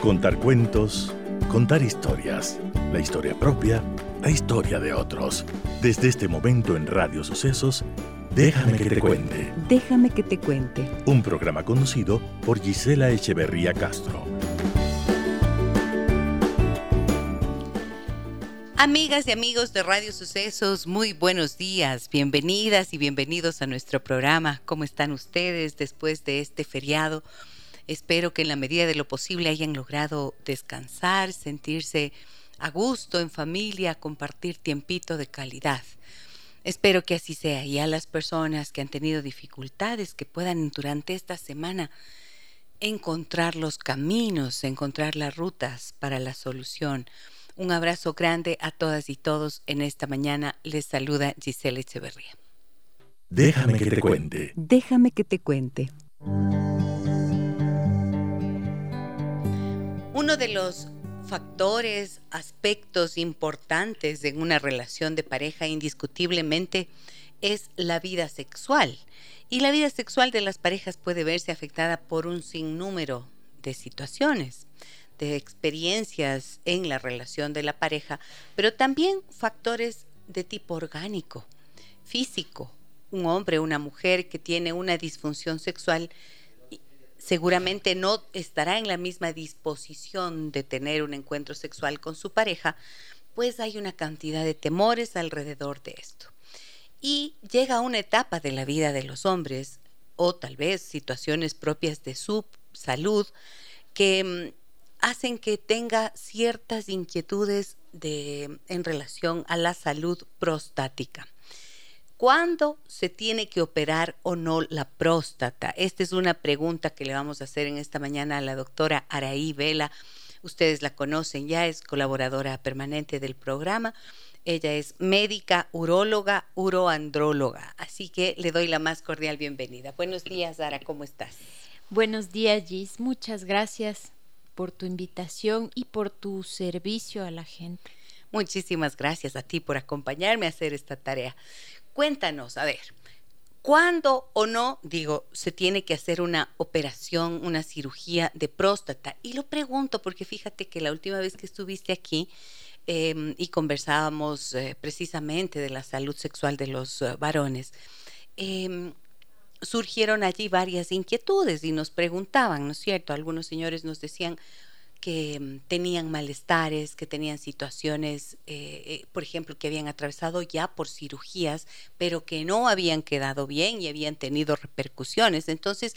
Contar cuentos, contar historias, la historia propia, la historia de otros. Desde este momento en Radio Sucesos, Déjame que te cuente. Déjame que te cuente. Un programa conducido por Gisela Echeverría Castro. Amigas y amigos de Radio Sucesos, muy buenos días, bienvenidas y bienvenidos a nuestro programa. ¿Cómo están ustedes después de este feriado? Espero que en la medida de lo posible hayan logrado descansar, sentirse a gusto en familia, compartir tiempito de calidad. Espero que así sea y a las personas que han tenido dificultades que puedan durante esta semana encontrar los caminos, encontrar las rutas para la solución. Un abrazo grande a todas y todos en esta mañana. Les saluda Giselle Echeverría. Déjame que te cuente. Déjame que te cuente. Uno de los factores, aspectos importantes en una relación de pareja indiscutiblemente es la vida sexual. Y la vida sexual de las parejas puede verse afectada por un sinnúmero de situaciones, de experiencias en la relación de la pareja, pero también factores de tipo orgánico, físico. Un hombre una mujer que tiene una disfunción sexual seguramente no estará en la misma disposición de tener un encuentro sexual con su pareja, pues hay una cantidad de temores alrededor de esto. Y llega una etapa de la vida de los hombres, o tal vez situaciones propias de su salud, que mm, hacen que tenga ciertas inquietudes de, en relación a la salud prostática. ¿Cuándo se tiene que operar o no la próstata? Esta es una pregunta que le vamos a hacer en esta mañana a la doctora Araí Vela. Ustedes la conocen ya, es colaboradora permanente del programa. Ella es médica, uróloga, uroandróloga. Así que le doy la más cordial bienvenida. Buenos días, Sara, ¿cómo estás? Buenos días, Gis. Muchas gracias por tu invitación y por tu servicio a la gente. Muchísimas gracias a ti por acompañarme a hacer esta tarea. Cuéntanos, a ver, ¿cuándo o no, digo, se tiene que hacer una operación, una cirugía de próstata? Y lo pregunto porque fíjate que la última vez que estuviste aquí em, y conversábamos eh, precisamente de la salud sexual de los eh, varones, em, surgieron allí varias inquietudes y nos preguntaban, ¿no es cierto? Algunos señores nos decían, que mm, tenían malestares, que tenían situaciones, eh, eh, por ejemplo, que habían atravesado ya por cirugías, pero que no habían quedado bien y habían tenido repercusiones. Entonces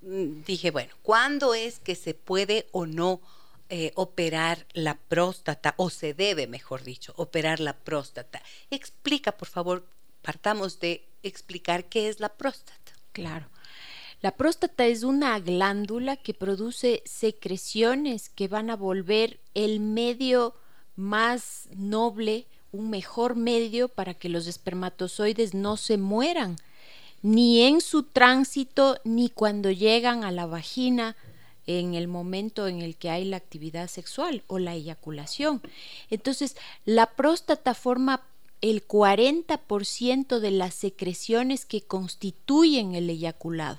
mm, dije, bueno, ¿cuándo es que se puede o no eh, operar la próstata, o se debe, mejor dicho, operar la próstata? Explica, por favor, partamos de explicar qué es la próstata. Claro. La próstata es una glándula que produce secreciones que van a volver el medio más noble, un mejor medio para que los espermatozoides no se mueran, ni en su tránsito, ni cuando llegan a la vagina en el momento en el que hay la actividad sexual o la eyaculación. Entonces, la próstata forma el 40% de las secreciones que constituyen el eyaculado.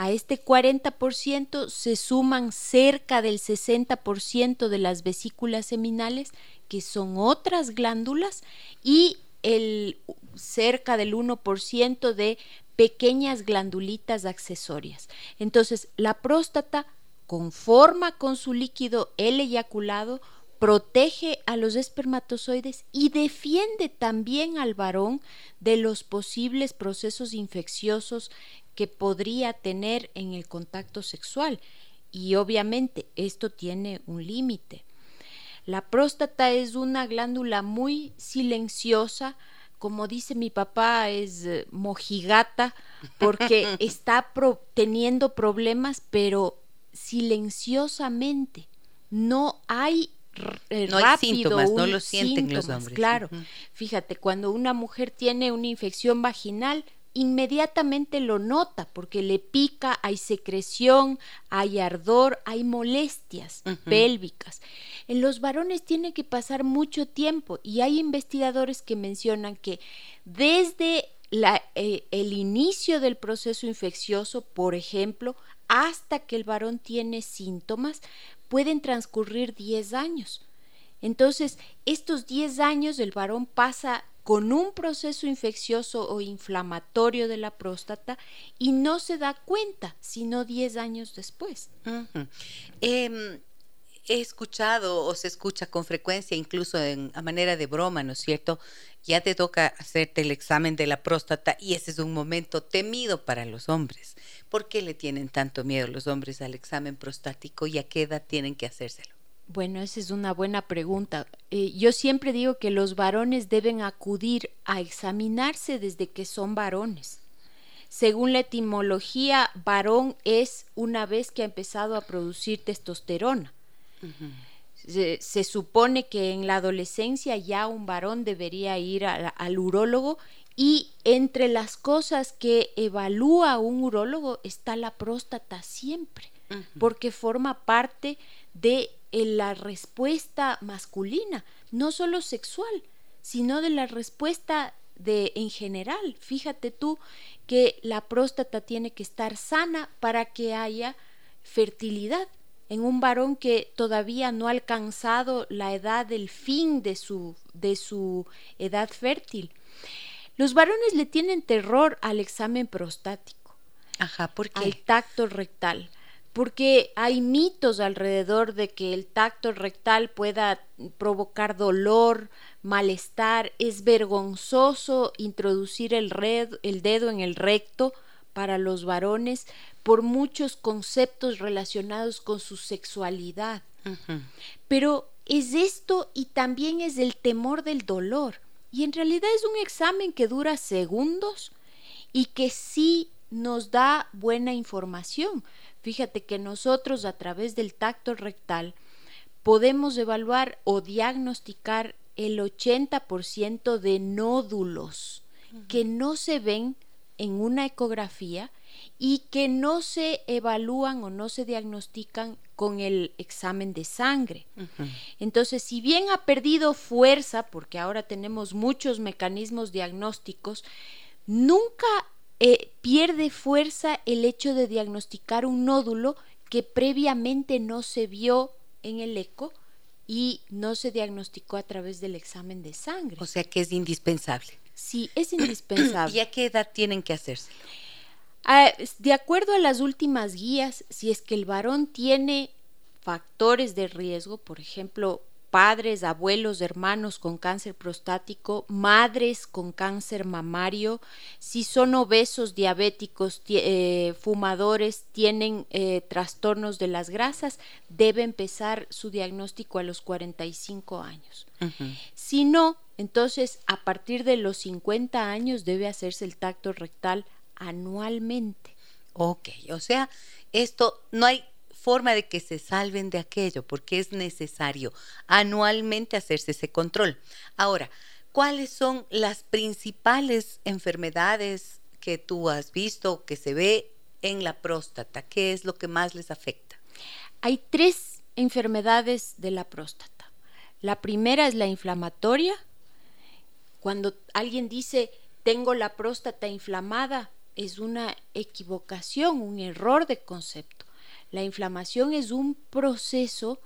A este 40% se suman cerca del 60% de las vesículas seminales, que son otras glándulas, y el cerca del 1% de pequeñas glandulitas accesorias. Entonces, la próstata conforma con su líquido el eyaculado, protege a los espermatozoides y defiende también al varón de los posibles procesos infecciosos que podría tener en el contacto sexual. Y obviamente esto tiene un límite. La próstata es una glándula muy silenciosa, como dice mi papá, es eh, mojigata, porque está teniendo problemas, pero silenciosamente. No hay eh, no hay síntomas, no lo sienten los hombres. Claro, fíjate, cuando una mujer tiene una infección vaginal, inmediatamente lo nota porque le pica, hay secreción, hay ardor, hay molestias pélvicas. En los varones tiene que pasar mucho tiempo y hay investigadores que mencionan que desde la, eh, el inicio del proceso infeccioso, por ejemplo, hasta que el varón tiene síntomas, pueden transcurrir 10 años. Entonces, estos 10 años el varón pasa con un proceso infeccioso o inflamatorio de la próstata y no se da cuenta, sino 10 años después. Em, he escuchado o se escucha con frecuencia, incluso en, a manera de broma, ¿no es cierto? Ya te toca hacerte el examen de la próstata y ese es un momento temido para los hombres. ¿Por qué le tienen tanto miedo los hombres al examen prostático y a qué edad tienen que hacérselo? Bueno, esa es una buena pregunta. Eh, yo siempre digo que los varones deben acudir a examinarse desde que son varones. Según la etimología, varón es una vez que ha empezado a producir testosterona. se, supone que en la adolescencia ya un varón debería ir al urólogo y entre las cosas que evalúa un urólogo está la próstata siempre, porque forma parte de eh, la respuesta masculina, no solo sexual, sino de la respuesta de en general. Fíjate tú que la próstata tiene que estar sana para que haya fertilidad en un varón que todavía no ha alcanzado la edad del fin de su, de su edad fértil. Los varones le tienen terror al examen prostático. Ajá, ¿por qué? Al tacto rectal porque hay mitos alrededor de que el tacto rectal pueda provocar dolor, malestar, es vergonzoso introducir el, el dedo en el recto para los varones por muchos conceptos relacionados con su sexualidad. Pero es esto y también es el temor del dolor. Y en realidad es un examen que dura segundos y que sí nos da buena información Fíjate que nosotros a través del tacto rectal podemos evaluar o diagnosticar el 80% de nódulos que no se ven en una ecografía y que no se evalúan o no se diagnostican con el examen de sangre. Entonces, si bien ha perdido fuerza, porque ahora tenemos muchos mecanismos diagnósticos, nunca eh, pierde fuerza el hecho de diagnosticar un nódulo que previamente no se vio en el eco y no se diagnosticó a través del examen de sangre. O sea que es indispensable. Sí, es indispensable. ¿Y a qué edad tienen que hacerse? Ah, de acuerdo a las últimas guías, si es que el varón tiene factores de riesgo, por ejemplo, padres, abuelos, hermanos con cáncer prostático, madres con cáncer mamario, si son obesos, diabéticos, eh, fumadores, tienen eh, trastornos de las grasas, debe empezar su diagnóstico a los 45 años. Si no, entonces a partir de los 50 años debe hacerse el tacto rectal anualmente. Ok, o sea, esto no hay forma de que se salven de aquello, porque es necesario anualmente hacerse ese control. Ahora, ¿cuáles son las principales enfermedades que tú has visto que se ve en la próstata? ¿Qué es lo que más les afecta? Hay tres enfermedades de la próstata. La primera es la inflamatoria. Cuando alguien dice tengo la próstata inflamada, es una equivocación, un error de concepto. La inflamación es un proceso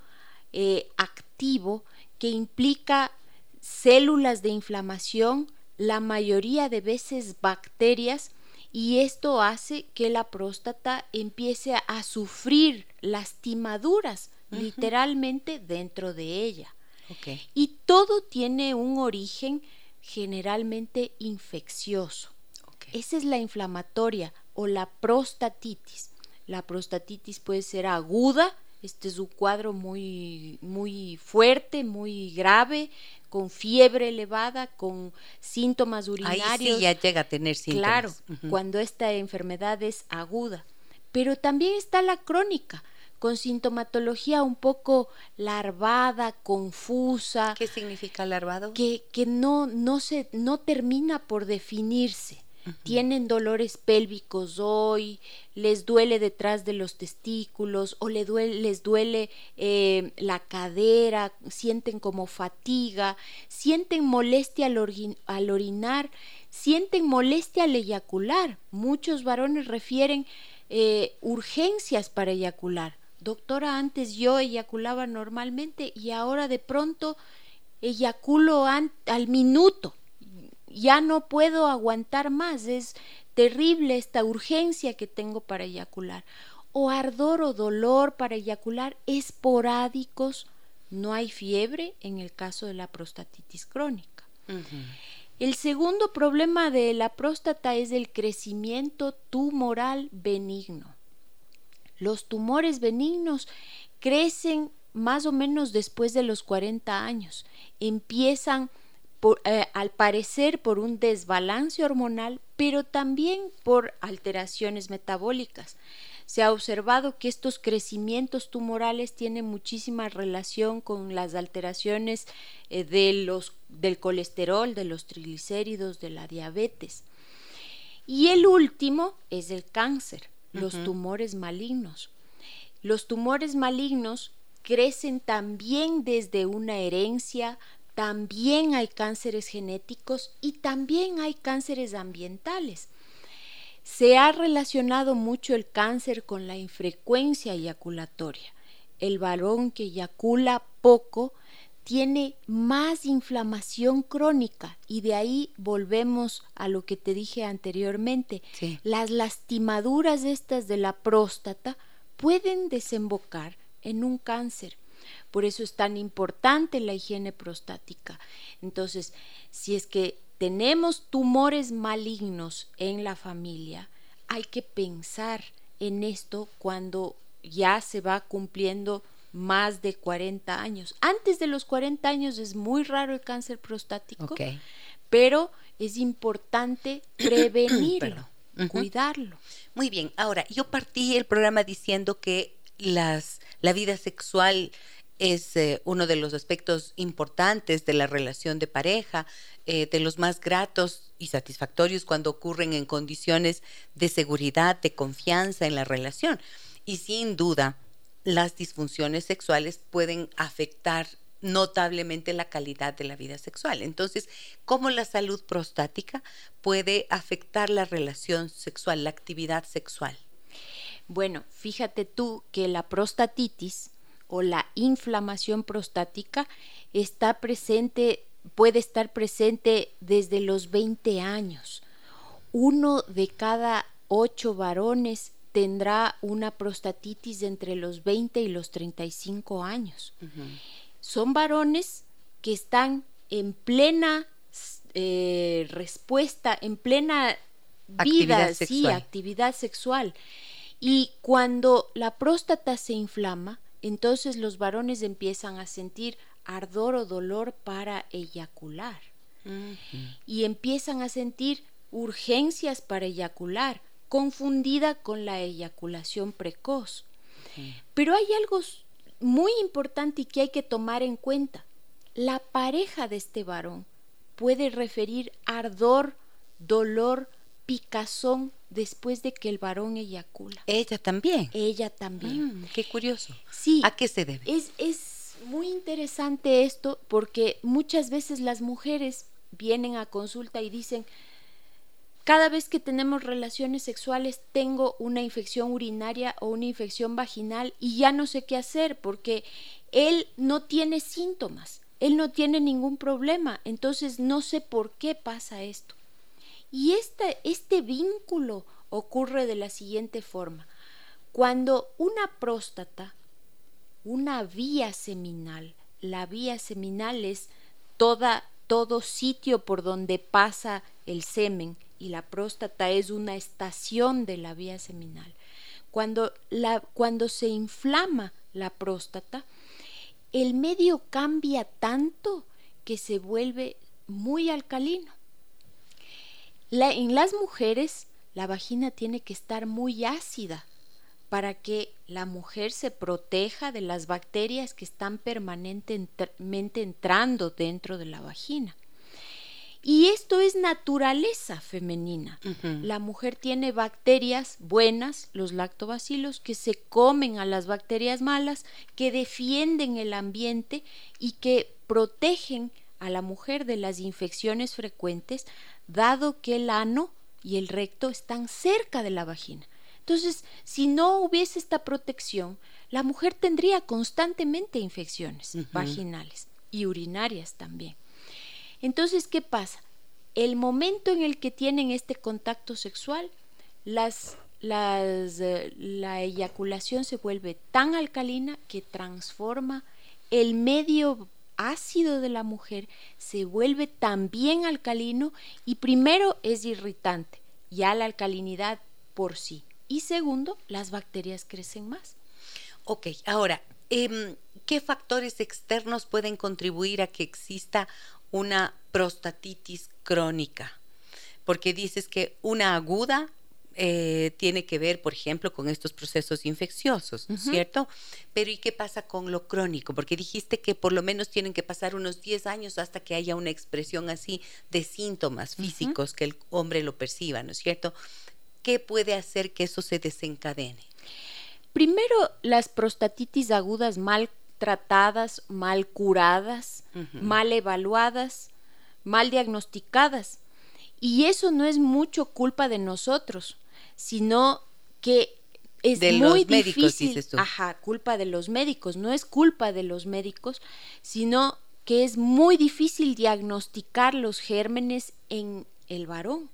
eh, activo que implica células de inflamación, la mayoría de veces bacterias, y esto hace que la próstata empiece a sufrir lastimaduras literalmente dentro de ella. Y todo tiene un origen generalmente infeccioso. Esa es la inflamatoria o la prostatitis. La prostatitis puede ser aguda, este es un cuadro muy, muy fuerte, muy grave, con fiebre elevada, con síntomas urinarios. Ahí sí ya llega a tener síntomas. Claro, cuando esta enfermedad es aguda. Pero también está la crónica, con sintomatología un poco larvada, confusa. ¿Qué significa larvado? Que, que no, no, se, no termina por definirse tienen dolores pélvicos hoy, les duele detrás de los testículos o les duele, les duele eh, la cadera, sienten como fatiga, sienten molestia al, orinar, sienten molestia al eyacular. Muchos varones refieren eh, urgencias para eyacular. Doctora, antes yo eyaculaba normalmente y ahora de pronto eyaculo al minuto. Ya no puedo aguantar más. Es terrible esta urgencia que tengo para eyacular. O ardor o dolor para eyacular esporádicos. No hay fiebre en el caso de la prostatitis crónica. El segundo problema de la próstata es el crecimiento tumoral benigno. Los tumores benignos crecen más o menos después de los 40 años. Empiezan eh, al parecer por un desbalance hormonal, pero también por alteraciones metabólicas. Se ha observado que estos crecimientos tumorales tienen muchísima relación con las alteraciones eh, de los, del colesterol, de los triglicéridos, de la diabetes. Y el último es el cáncer, los tumores malignos. Los tumores malignos crecen también desde una herencia, también hay cánceres genéticos y también hay cánceres ambientales. Se ha relacionado mucho el cáncer con la infrecuencia eyaculatoria. El varón que eyacula poco tiene más inflamación crónica y de ahí volvemos a lo que te dije anteriormente. Las lastimaduras estas de la próstata pueden desembocar en un cáncer. Por eso es tan importante la higiene prostática. Entonces, si es que tenemos tumores malignos en la familia, hay que pensar en esto cuando ya se va cumpliendo más de 40 años. Antes de los 40 años es muy raro el cáncer prostático, pero es importante prevenirlo, cuidarlo. Muy bien, ahora yo partí el programa diciendo que las, la vida sexual es eh, uno de los aspectos importantes de la relación de pareja, eh, de los más gratos y satisfactorios cuando ocurren en condiciones de seguridad, de confianza en la relación. Y sin duda, las disfunciones sexuales pueden afectar notablemente la calidad de la vida sexual. Entonces, ¿cómo la salud prostática puede afectar la relación sexual, la actividad sexual? Bueno, fíjate tú que la prostatitis o la inflamación prostática está presente, puede estar presente desde los 20 años. Uno de cada ocho varones tendrá una prostatitis entre los 20 y los 35 años. Son varones que están en plena eh, respuesta, en plena vida, actividad sí, actividad sexual. Y cuando la próstata se inflama, entonces los varones empiezan a sentir ardor o dolor para eyacular. Y empiezan a sentir urgencias para eyacular, confundida con la eyaculación precoz. Pero hay algo muy importante y que hay que tomar en cuenta. La pareja de este varón puede referir ardor, dolor, picazón después de que el varón eyacula. Ella también. Ella también. Mm, qué curioso. Sí. ¿A qué se debe? Es, es muy interesante esto porque muchas veces las mujeres vienen a consulta y dicen, cada vez que tenemos relaciones sexuales tengo una infección urinaria o una infección vaginal y ya no sé qué hacer porque él no tiene síntomas, él no tiene ningún problema, entonces no sé por qué pasa esto. Y este, este vínculo ocurre de la siguiente forma. Cuando una próstata, una vía seminal, la vía seminal es toda, todo sitio por donde pasa el semen y la próstata es una estación de la vía seminal. Cuando, la, cuando se inflama la próstata, el medio cambia tanto que se vuelve muy alcalino en las mujeres la vagina tiene que estar muy ácida para que la mujer se proteja de las bacterias que están permanentemente entrando dentro de la vagina. Y esto es naturaleza femenina. La mujer tiene bacterias buenas, los lactobacilos, que se comen a las bacterias malas, que defienden el ambiente y que protegen a la mujer de las infecciones frecuentes, dado que el ano y el recto están cerca de la vagina. Entonces, si no hubiese esta protección, la mujer tendría constantemente infecciones vaginales y urinarias también. Entonces, ¿qué pasa? El momento en el que tienen este contacto sexual, las, eh, la eyaculación se vuelve tan alcalina que transforma el medio ácido de la mujer, se vuelve también alcalino y primero es irritante, ya la alcalinidad por sí. Y segundo, las bacterias crecen más. Ok, ahora, em, ¿qué factores externos pueden contribuir a que exista una prostatitis crónica? Porque dices que una aguda eh, tiene que ver, por ejemplo, con estos procesos infecciosos, ¿cierto? Pero ¿y qué pasa con lo crónico? Porque dijiste que por lo menos tienen que pasar unos 10 años hasta que haya una expresión así de síntomas físicos que el hombre lo perciba, ¿no es cierto? ¿Qué puede hacer que eso se desencadene? Primero, las prostatitis agudas mal tratadas, mal curadas, mal evaluadas, mal diagnosticadas. Y eso no es mucho culpa de nosotros, sino que es muy difícil. Ajá, culpa de los médicos, no es culpa de los médicos, sino que es muy difícil diagnosticar los gérmenes en el varón.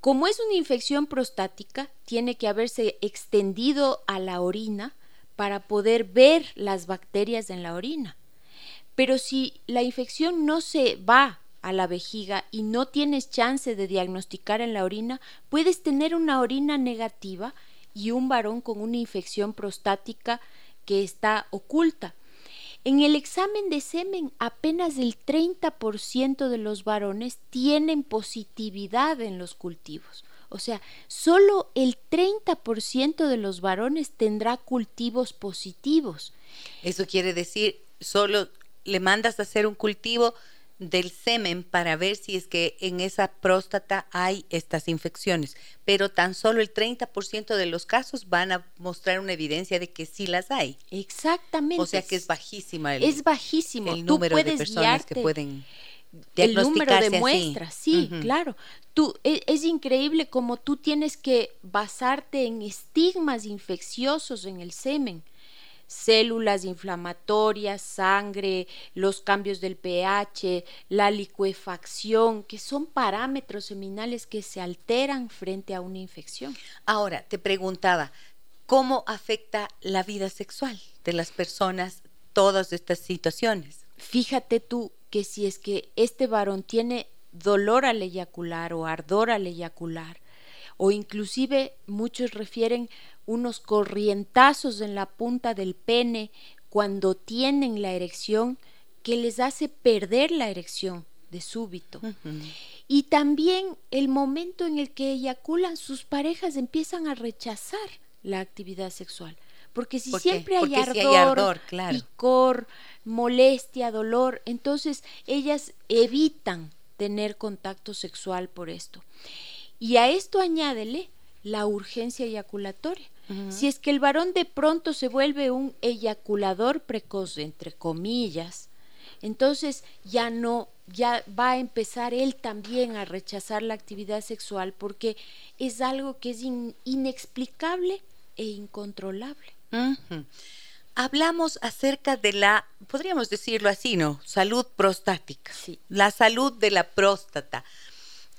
Como es una infección prostática, tiene que haberse extendido a la orina para poder ver las bacterias en la orina. Pero si la infección no se va a la vejiga y no tienes chance de diagnosticar en la orina, puedes tener una orina negativa y un varón con una infección prostática que está oculta. En el examen de semen, apenas el 30% de los varones tienen positividad en los cultivos. O sea, solo el 30% de los varones tendrá cultivos positivos. Eso quiere decir, solo le mandas a hacer un cultivo del semen para ver si es que en esa próstata hay estas infecciones, pero tan solo el 30% de los casos van a mostrar una evidencia de que sí las hay. Exactamente. O sea que es bajísima el, es bajísimo. el número de personas que pueden el número de muestras, sí, claro. Tú, es, es, increíble como tú tienes que basarte en estigmas infecciosos en el semen células inflamatorias, sangre, los cambios del pH, la licuefacción, que son parámetros seminales que se alteran frente a una infección. Ahora, te preguntaba, ¿cómo afecta la vida sexual de las personas todas estas situaciones? Fíjate tú que si es que este varón tiene dolor al eyacular o ardor al eyacular, o inclusive muchos refieren unos corrientazos en la punta del pene cuando tienen la erección que les hace perder la erección de súbito. Y también el momento en el que eyaculan, sus parejas empiezan a rechazar la actividad sexual. Porque si siempre hay ardor, picor, molestia, dolor, entonces ellas evitan tener contacto sexual por esto. Y a esto añádele la urgencia eyaculatoria. Si es que el varón de pronto se vuelve un eyaculador precoz, entre comillas, entonces ya no, ya va a empezar él también a rechazar la actividad sexual porque es algo que es inexplicable e incontrolable. Hablamos acerca de la, podríamos decirlo así, ¿no? Salud prostática. Sí. La salud de la próstata.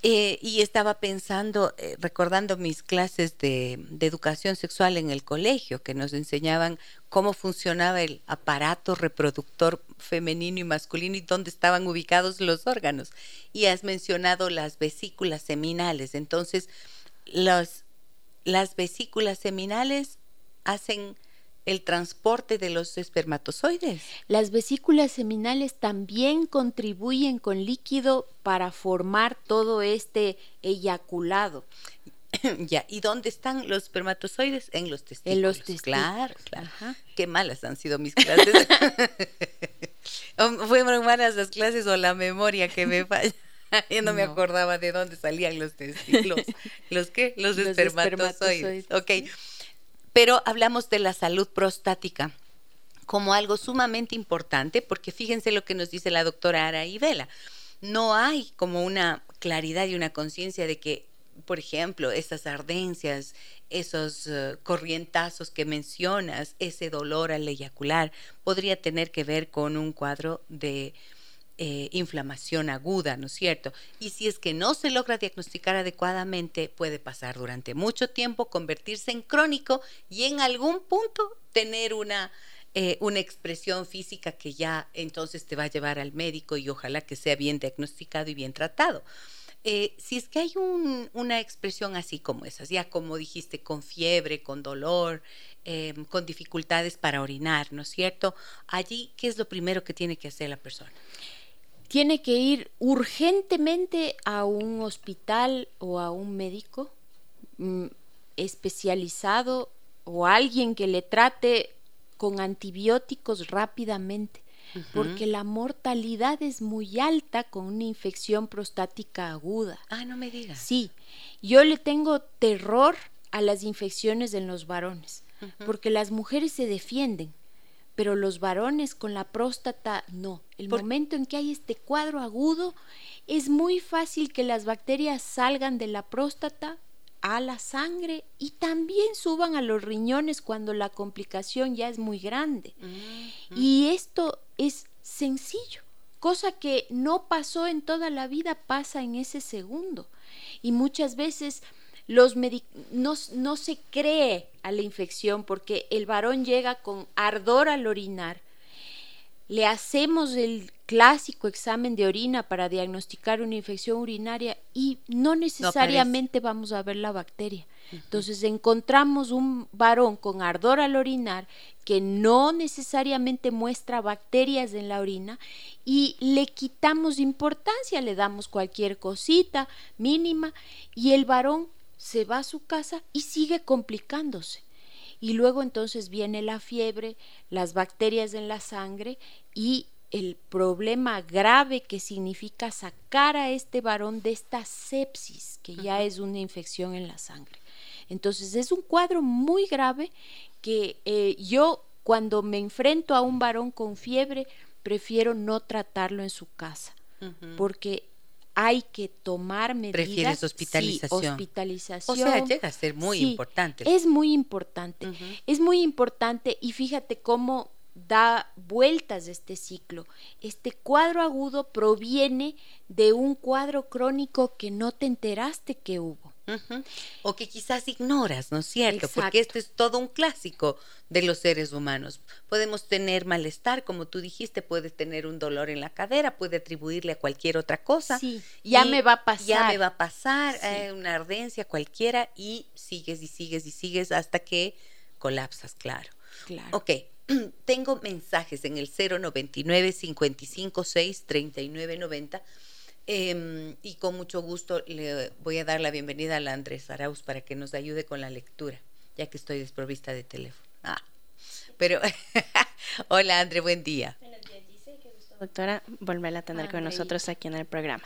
Eh, y estaba pensando, eh, recordando mis clases de, educación sexual en el colegio, que nos enseñaban cómo funcionaba el aparato reproductor femenino y masculino y dónde estaban ubicados los órganos. Y has mencionado las vesículas seminales. Entonces, las vesículas seminales hacen el transporte de los espermatozoides. Las vesículas seminales también contribuyen con líquido para formar todo este eyaculado. ya, ¿y dónde están los espermatozoides? En los testículos. En los testículos. Claro, claro. Qué malas han sido mis clases. Fueron malas las clases o la memoria que me falla. Yo no, me acordaba de dónde salían los testículos. ¿Los qué? Los, espermatozoides. Ok. Pero hablamos de la salud prostática como algo sumamente importante, porque fíjense lo que nos dice la doctora Ara Vela. No hay como una claridad y una conciencia de que por ejemplo, esas ardencias, esos eh, corrientazos que mencionas, ese dolor al eyacular, podría tener que ver con un cuadro de eh, inflamación aguda, ¿no es cierto? Y si es que no se logra diagnosticar adecuadamente, puede pasar durante mucho tiempo, convertirse en crónico y en algún punto tener una, eh, una expresión física que ya entonces te va a llevar al médico y ojalá que sea bien diagnosticado y bien tratado. Eh, si es que hay una expresión así como esas, ya como dijiste, con fiebre, con dolor, em, con dificultades para orinar, ¿no es cierto? Allí, ¿qué es lo primero que tiene que hacer la persona? Tiene que ir urgentemente a un hospital o a un médico mm, especializado o alguien que le trate con antibióticos rápidamente porque la mortalidad es muy alta con una infección prostática aguda. Ah, no me digas. Sí, yo le tengo terror a las infecciones en los varones, porque las mujeres se defienden, pero los varones con la próstata no. El momento en que hay este cuadro agudo, es muy fácil que las bacterias salgan de la próstata a la sangre y también suban a los riñones cuando la complicación ya es muy grande. Y esto es sencillo, cosa que no pasó en toda la vida, pasa en ese segundo. Y muchas veces los no, no se cree a la infección porque el varón llega con ardor al orinar. Le hacemos el clásico examen de orina para diagnosticar una infección urinaria y no necesariamente vamos a ver la bacteria. Entonces encontramos un varón con ardor al orinar que no necesariamente muestra bacterias en la orina y le quitamos importancia, le damos cualquier cosita mínima y el varón se va a su casa y sigue complicándose. Y luego entonces viene la fiebre, las bacterias en la sangre y el problema grave que significa sacar a este varón de esta sepsis, que ya es una infección en la sangre. Entonces es un cuadro muy grave que eh, yo cuando me enfrento a un varón con fiebre, prefiero no tratarlo en su casa, porque hay que tomar medidas. Prefieres hospitalización. hospitalización. O sea, llega a ser muy importante. Es muy importante. Es muy importante y fíjate cómo da vueltas este ciclo. Este cuadro agudo proviene de un cuadro crónico que no te enteraste que hubo. O que quizás ignoras, ¿no es cierto? Porque este es todo un clásico de los seres humanos. Podemos tener malestar, como tú dijiste, puedes tener un dolor en la cadera, puede atribuirle a cualquier otra cosa. Sí, ya me va a pasar. Ya me va a pasar, eh, una ardencia cualquiera, y sigues y sigues y sigues hasta que colapsas, claro. Claro. Ok, tengo mensajes en el 099 556 3990 Em, y con mucho gusto le voy a dar la bienvenida a la Andrés Arauz para que nos ayude con la lectura, ya que estoy desprovista de teléfono. Ah, pero, hola André, buen día. Buenos días, doctora, volver a tener con nosotros aquí en el programa.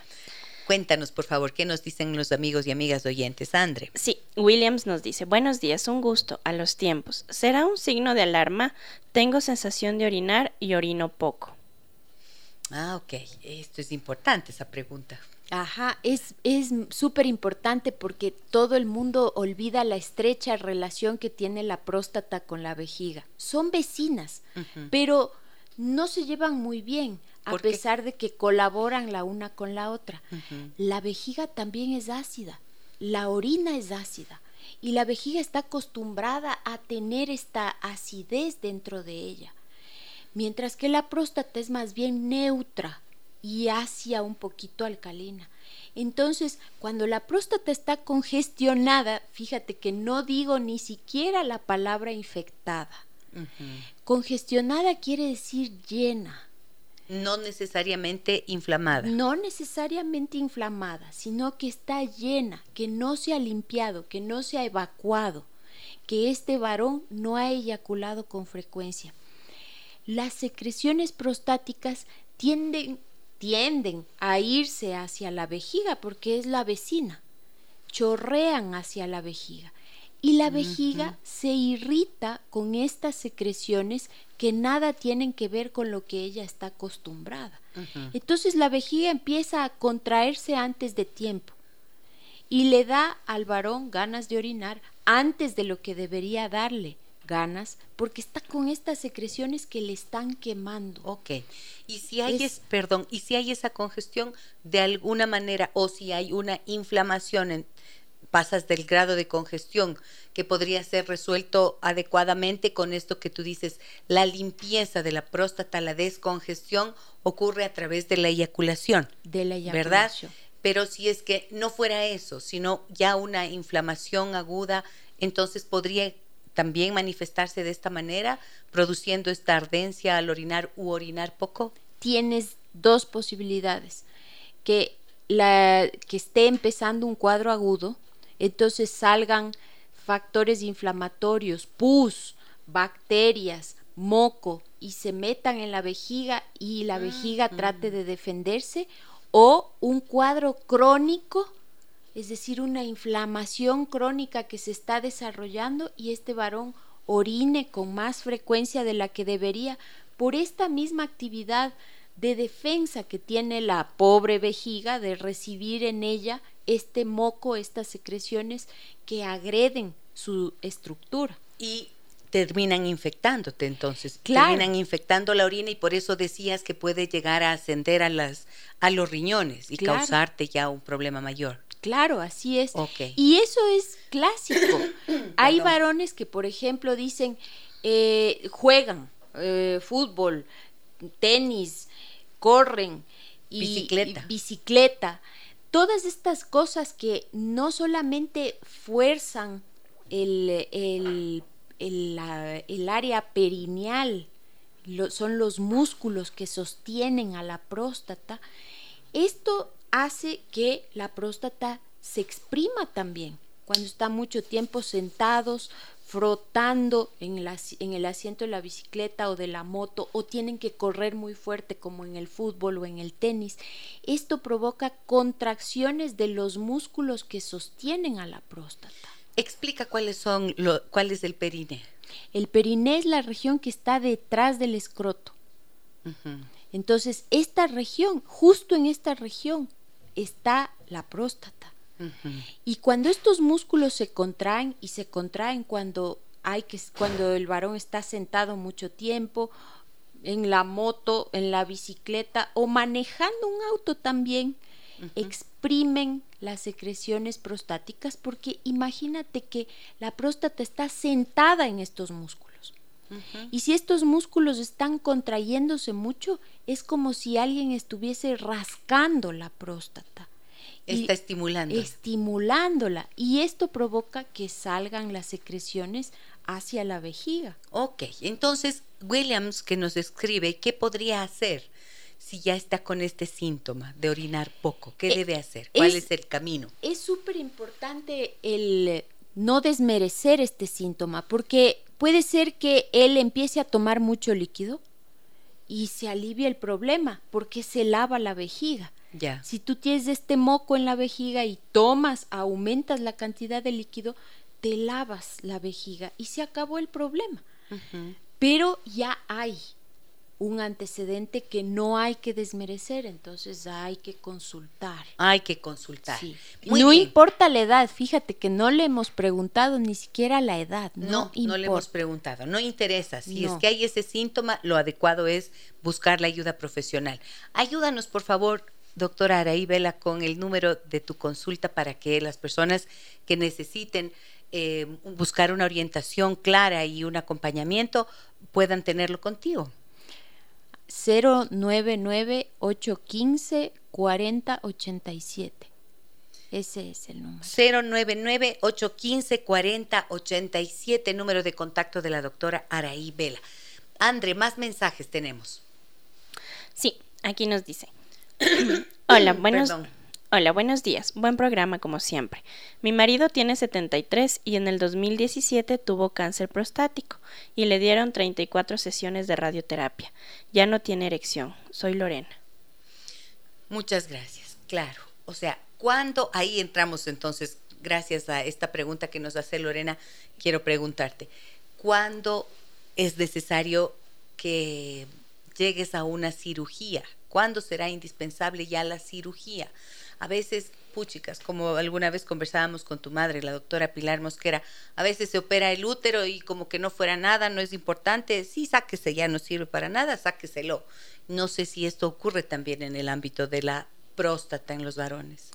Cuéntanos, por favor, qué nos dicen los amigos y amigas oyentes, André. Sí, Williams nos dice, buenos días, un gusto, a los tiempos. ¿Será un signo de alarma? Tengo sensación de orinar y orino poco. Ah, ok. Esto es importante, esa pregunta. Ajá, es súper importante porque todo el mundo olvida la estrecha relación que tiene la próstata con la vejiga. Son vecinas, pero no se llevan muy bien, a pesar de que colaboran la una con la otra. La vejiga también es ácida, la orina es ácida y la vejiga está acostumbrada a tener esta acidez dentro de ella mientras que la próstata es más bien neutra y hacia un poquito alcalina. Entonces, cuando la próstata está congestionada, fíjate que no digo ni siquiera la palabra infectada. Congestionada quiere decir llena. No necesariamente inflamada. No necesariamente inflamada, sino que está llena, que no se ha limpiado, que no se ha evacuado, que este varón no ha eyaculado con frecuencia las secreciones prostáticas tienden, tienden a irse hacia la vejiga porque es la vecina, chorrean hacia la vejiga. Y la vejiga se irrita con estas secreciones que nada tienen que ver con lo que ella está acostumbrada. Entonces la vejiga empieza a contraerse antes de tiempo. Y le da al varón ganas de orinar antes de lo que debería darle ganas porque está con estas secreciones que le están quemando. Ok. Y si hay es, perdón, y si hay esa congestión de alguna manera o si hay una inflamación en, pasas del grado de congestión que podría ser resuelto adecuadamente con esto que tú dices, la limpieza de la próstata, la descongestión ocurre a través de la eyaculación. De la eyaculación. ¿Verdad? Pero si es que no fuera eso, sino ya una inflamación aguda, entonces podría también manifestarse de esta manera, produciendo esta ardencia al orinar u orinar poco? Tienes dos posibilidades. Que, la, que esté empezando un cuadro agudo, entonces salgan factores inflamatorios, pus, bacterias, moco y se metan en la vejiga y la vejiga trate de defenderse o un cuadro crónico es decir, una inflamación crónica que se está desarrollando y este varón orine con más frecuencia de la que debería por esta misma actividad de defensa que tiene la pobre vejiga de recibir en ella este moco, estas secreciones que agreden su estructura. Y terminan infectándote entonces, terminan infectando la orina y por eso decías que puede llegar a ascender a las a los riñones y causarte ya un problema mayor. Claro, así es. Y eso es clásico. Hay varones que, por ejemplo, dicen, eh, juegan eh, fútbol, tenis, corren, y, bicicleta. bicicleta. Todas estas cosas que no solamente fuerzan el, el, el, área perineal, son los músculos que sostienen a la próstata, esto hace que la próstata se exprima también. Cuando está mucho tiempo sentados, frotando en, en, el asiento de la bicicleta o de la moto o tienen que correr muy fuerte como en el fútbol o en el tenis. Esto provoca contracciones de los músculos que sostienen a la próstata. Explica cuáles son lo, cuál es el periné. El periné es la región que está detrás del escroto. Entonces, esta región, justo en esta región, está la próstata. Y cuando estos músculos se contraen y se contraen cuando hay que cuando el varón está sentado mucho tiempo en la moto, en la bicicleta o manejando un auto también, exprimen las secreciones prostáticas porque imagínate que la próstata está sentada en estos músculos. Y si estos músculos están contrayéndose mucho, es como si alguien estuviese rascando la próstata. Está estimulando. Estimulándola. Y esto provoca que salgan las secreciones hacia la vejiga. Ok, entonces Williams que nos escribe, ¿qué podría hacer si ya está con este síntoma de orinar poco? ¿Qué eh, debe hacer? ¿Cuál es, el camino? Es súper importante el no desmerecer este síntoma, porque puede ser que él empiece a tomar mucho líquido y se alivia el problema, porque se lava la vejiga. Ya. Si tú tienes este moco en la vejiga y tomas, aumentas la cantidad de líquido, te lavas la vejiga y se acabó el problema. Pero ya hay un antecedente que no hay que desmerecer, entonces hay que consultar. Hay que consultar. no importa la edad, fíjate que no le hemos preguntado ni siquiera la edad. No, no, le hemos preguntado, no interesa. Si es que hay ese síntoma, lo adecuado es buscar la ayuda profesional. Ayúdanos, por favor, doctora Araí Vela, con el número de tu consulta para que las personas que necesiten eh, buscar una orientación clara y un acompañamiento puedan tenerlo contigo. 099-815-4087. Ese es el número. 099-815-4087, número de contacto de la doctora Araí Vela. Andre, más mensajes tenemos. Sí, aquí nos dice. Hola, buenos Hola, buenos días. Buen programa como siempre. Mi marido tiene 73 y en el 2017 tuvo cáncer prostático y le dieron 34 sesiones de radioterapia. Ya no tiene erección. Soy Lorena. Muchas gracias. Claro. O sea, ¿cuándo ahí entramos entonces? Gracias a esta pregunta que nos hace Lorena, quiero preguntarte, ¿cuándo es necesario que llegues a una cirugía? ¿Cuándo será indispensable ya la cirugía? A veces puchicas, como alguna vez conversábamos con tu madre, la doctora Pilar Mosquera, a veces se opera el útero y como que no fuera nada, no es importante, sí, sáquese, ya no sirve para nada, sáqueselo. No sé si esto ocurre también en el ámbito de la próstata en los varones.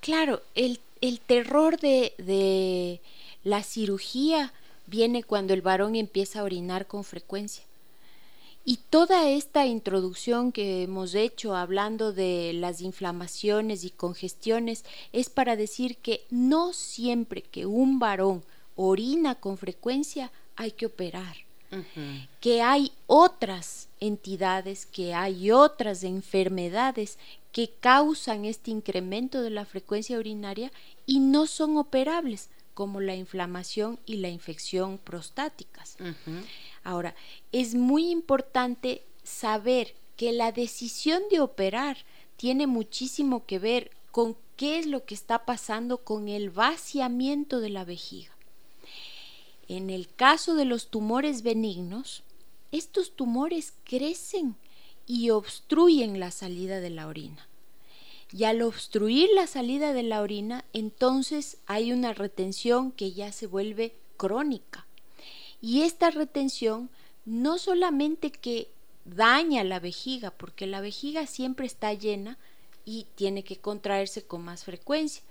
Claro, el, el terror de, de la cirugía viene cuando el varón empieza a orinar con frecuencia. Y toda esta introducción que hemos hecho hablando de las inflamaciones y congestiones es para decir que no siempre que un varón orina con frecuencia hay que operar, que hay otras entidades, que hay otras enfermedades que causan este incremento de la frecuencia urinaria y no son operables, como la inflamación y la infección prostáticas. Ahora, es muy importante saber que la decisión de operar tiene muchísimo que ver con qué es lo que está pasando con el vaciamiento de la vejiga. En el caso de los tumores benignos, estos tumores crecen y obstruyen la salida de la orina. Y al obstruir la salida de la orina, entonces hay una retención que ya se vuelve crónica. Y esta retención no solamente que daña la vejiga, porque la vejiga siempre está llena y tiene que contraerse con más frecuencia,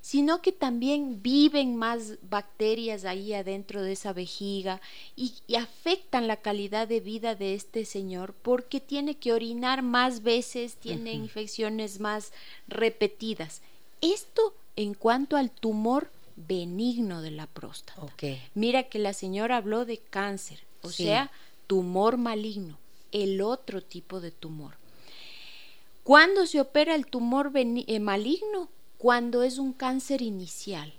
sino que también viven más bacterias ahí adentro de esa vejiga y, afectan la calidad de vida de este señor porque tiene que orinar más veces, tiene infecciones más repetidas. Esto en cuanto al tumor benigno de la próstata. Mira que la señora habló de cáncer, o sea, tumor maligno, el otro tipo de tumor. ¿Cuándo se opera el tumor eh, maligno? Cuando es un cáncer inicial,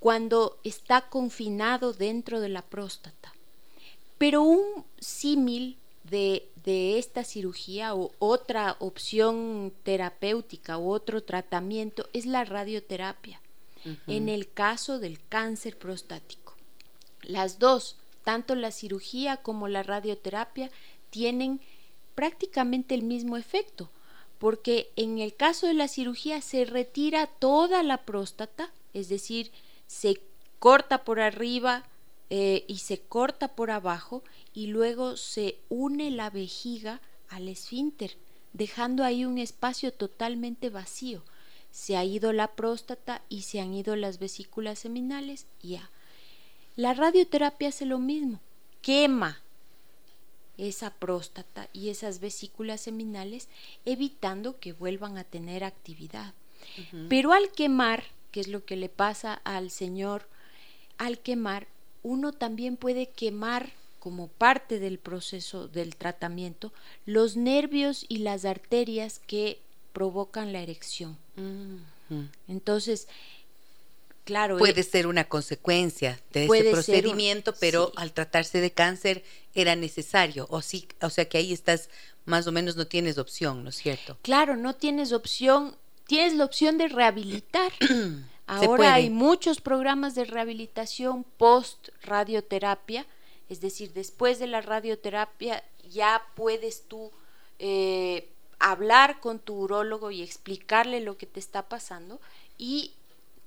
cuando está confinado dentro de la próstata. Pero un símil de, de, esta cirugía o otra opción terapéutica u otro tratamiento es la radioterapia en el caso del cáncer prostático. Las dos, tanto la cirugía como la radioterapia, tienen prácticamente el mismo efecto, porque en el caso de la cirugía se retira toda la próstata, es decir, se corta por arriba eh, y se corta por abajo y luego se une la vejiga al esfínter, dejando ahí un espacio totalmente vacío se ha ido la próstata y se han ido las vesículas seminales, ya. La radioterapia hace lo mismo, quema esa próstata y esas vesículas seminales, evitando que vuelvan a tener actividad. Pero al quemar, que es lo que le pasa al Señor, al quemar, uno también puede quemar como parte del proceso del tratamiento los nervios y las arterias que provocan la erección. Entonces, claro. Puede ser una consecuencia de ese procedimiento, pero al tratarse de cáncer era necesario. O, sí, o sea que ahí estás, más o menos no tienes opción, ¿no es cierto? Claro, no tienes opción. Tienes la opción de rehabilitar. Ahora hay muchos programas de rehabilitación post radioterapia, es decir, después de la radioterapia ya puedes tú eh, hablar con tu urólogo y explicarle lo que te está pasando y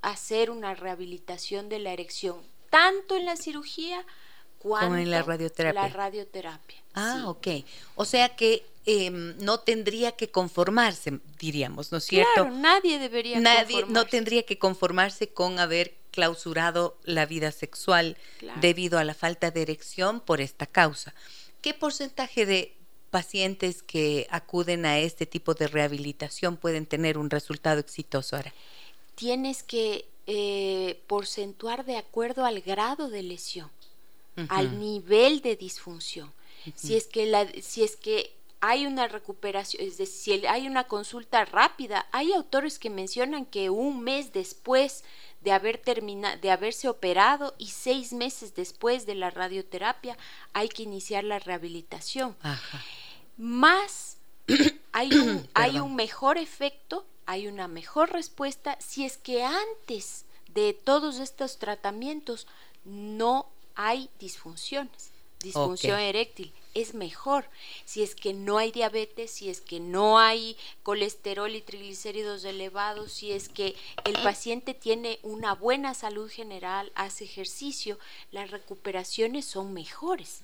hacer una rehabilitación de la erección, tanto en la cirugía como en la radioterapia. La radioterapia. Ah, ok. O sea que em, no tendría que conformarse, diríamos, ¿no es cierto? Claro, nadie debería Nadie no tendría que conformarse con haber clausurado la vida sexual debido a la falta de erección por esta causa. ¿Qué porcentaje de pacientes que acuden a este tipo de rehabilitación pueden tener un resultado exitoso ahora? Tienes que eh, porcentuar de acuerdo al grado de lesión, al nivel de disfunción. Si es que la, si es que hay una recuperación, es decir, si hay una consulta rápida, hay autores que mencionan que un mes después de haber terminado, de haberse operado y seis meses después de la radioterapia hay que iniciar la rehabilitación. Ajá más hay un, hay un mejor efecto, hay una mejor respuesta si es que antes de todos estos tratamientos no hay disfunciones, disfunción eréctil. es mejor. Si es que no hay diabetes, si es que no hay colesterol y triglicéridos elevados, si es que el paciente tiene una buena salud general, hace ejercicio, las recuperaciones son mejores.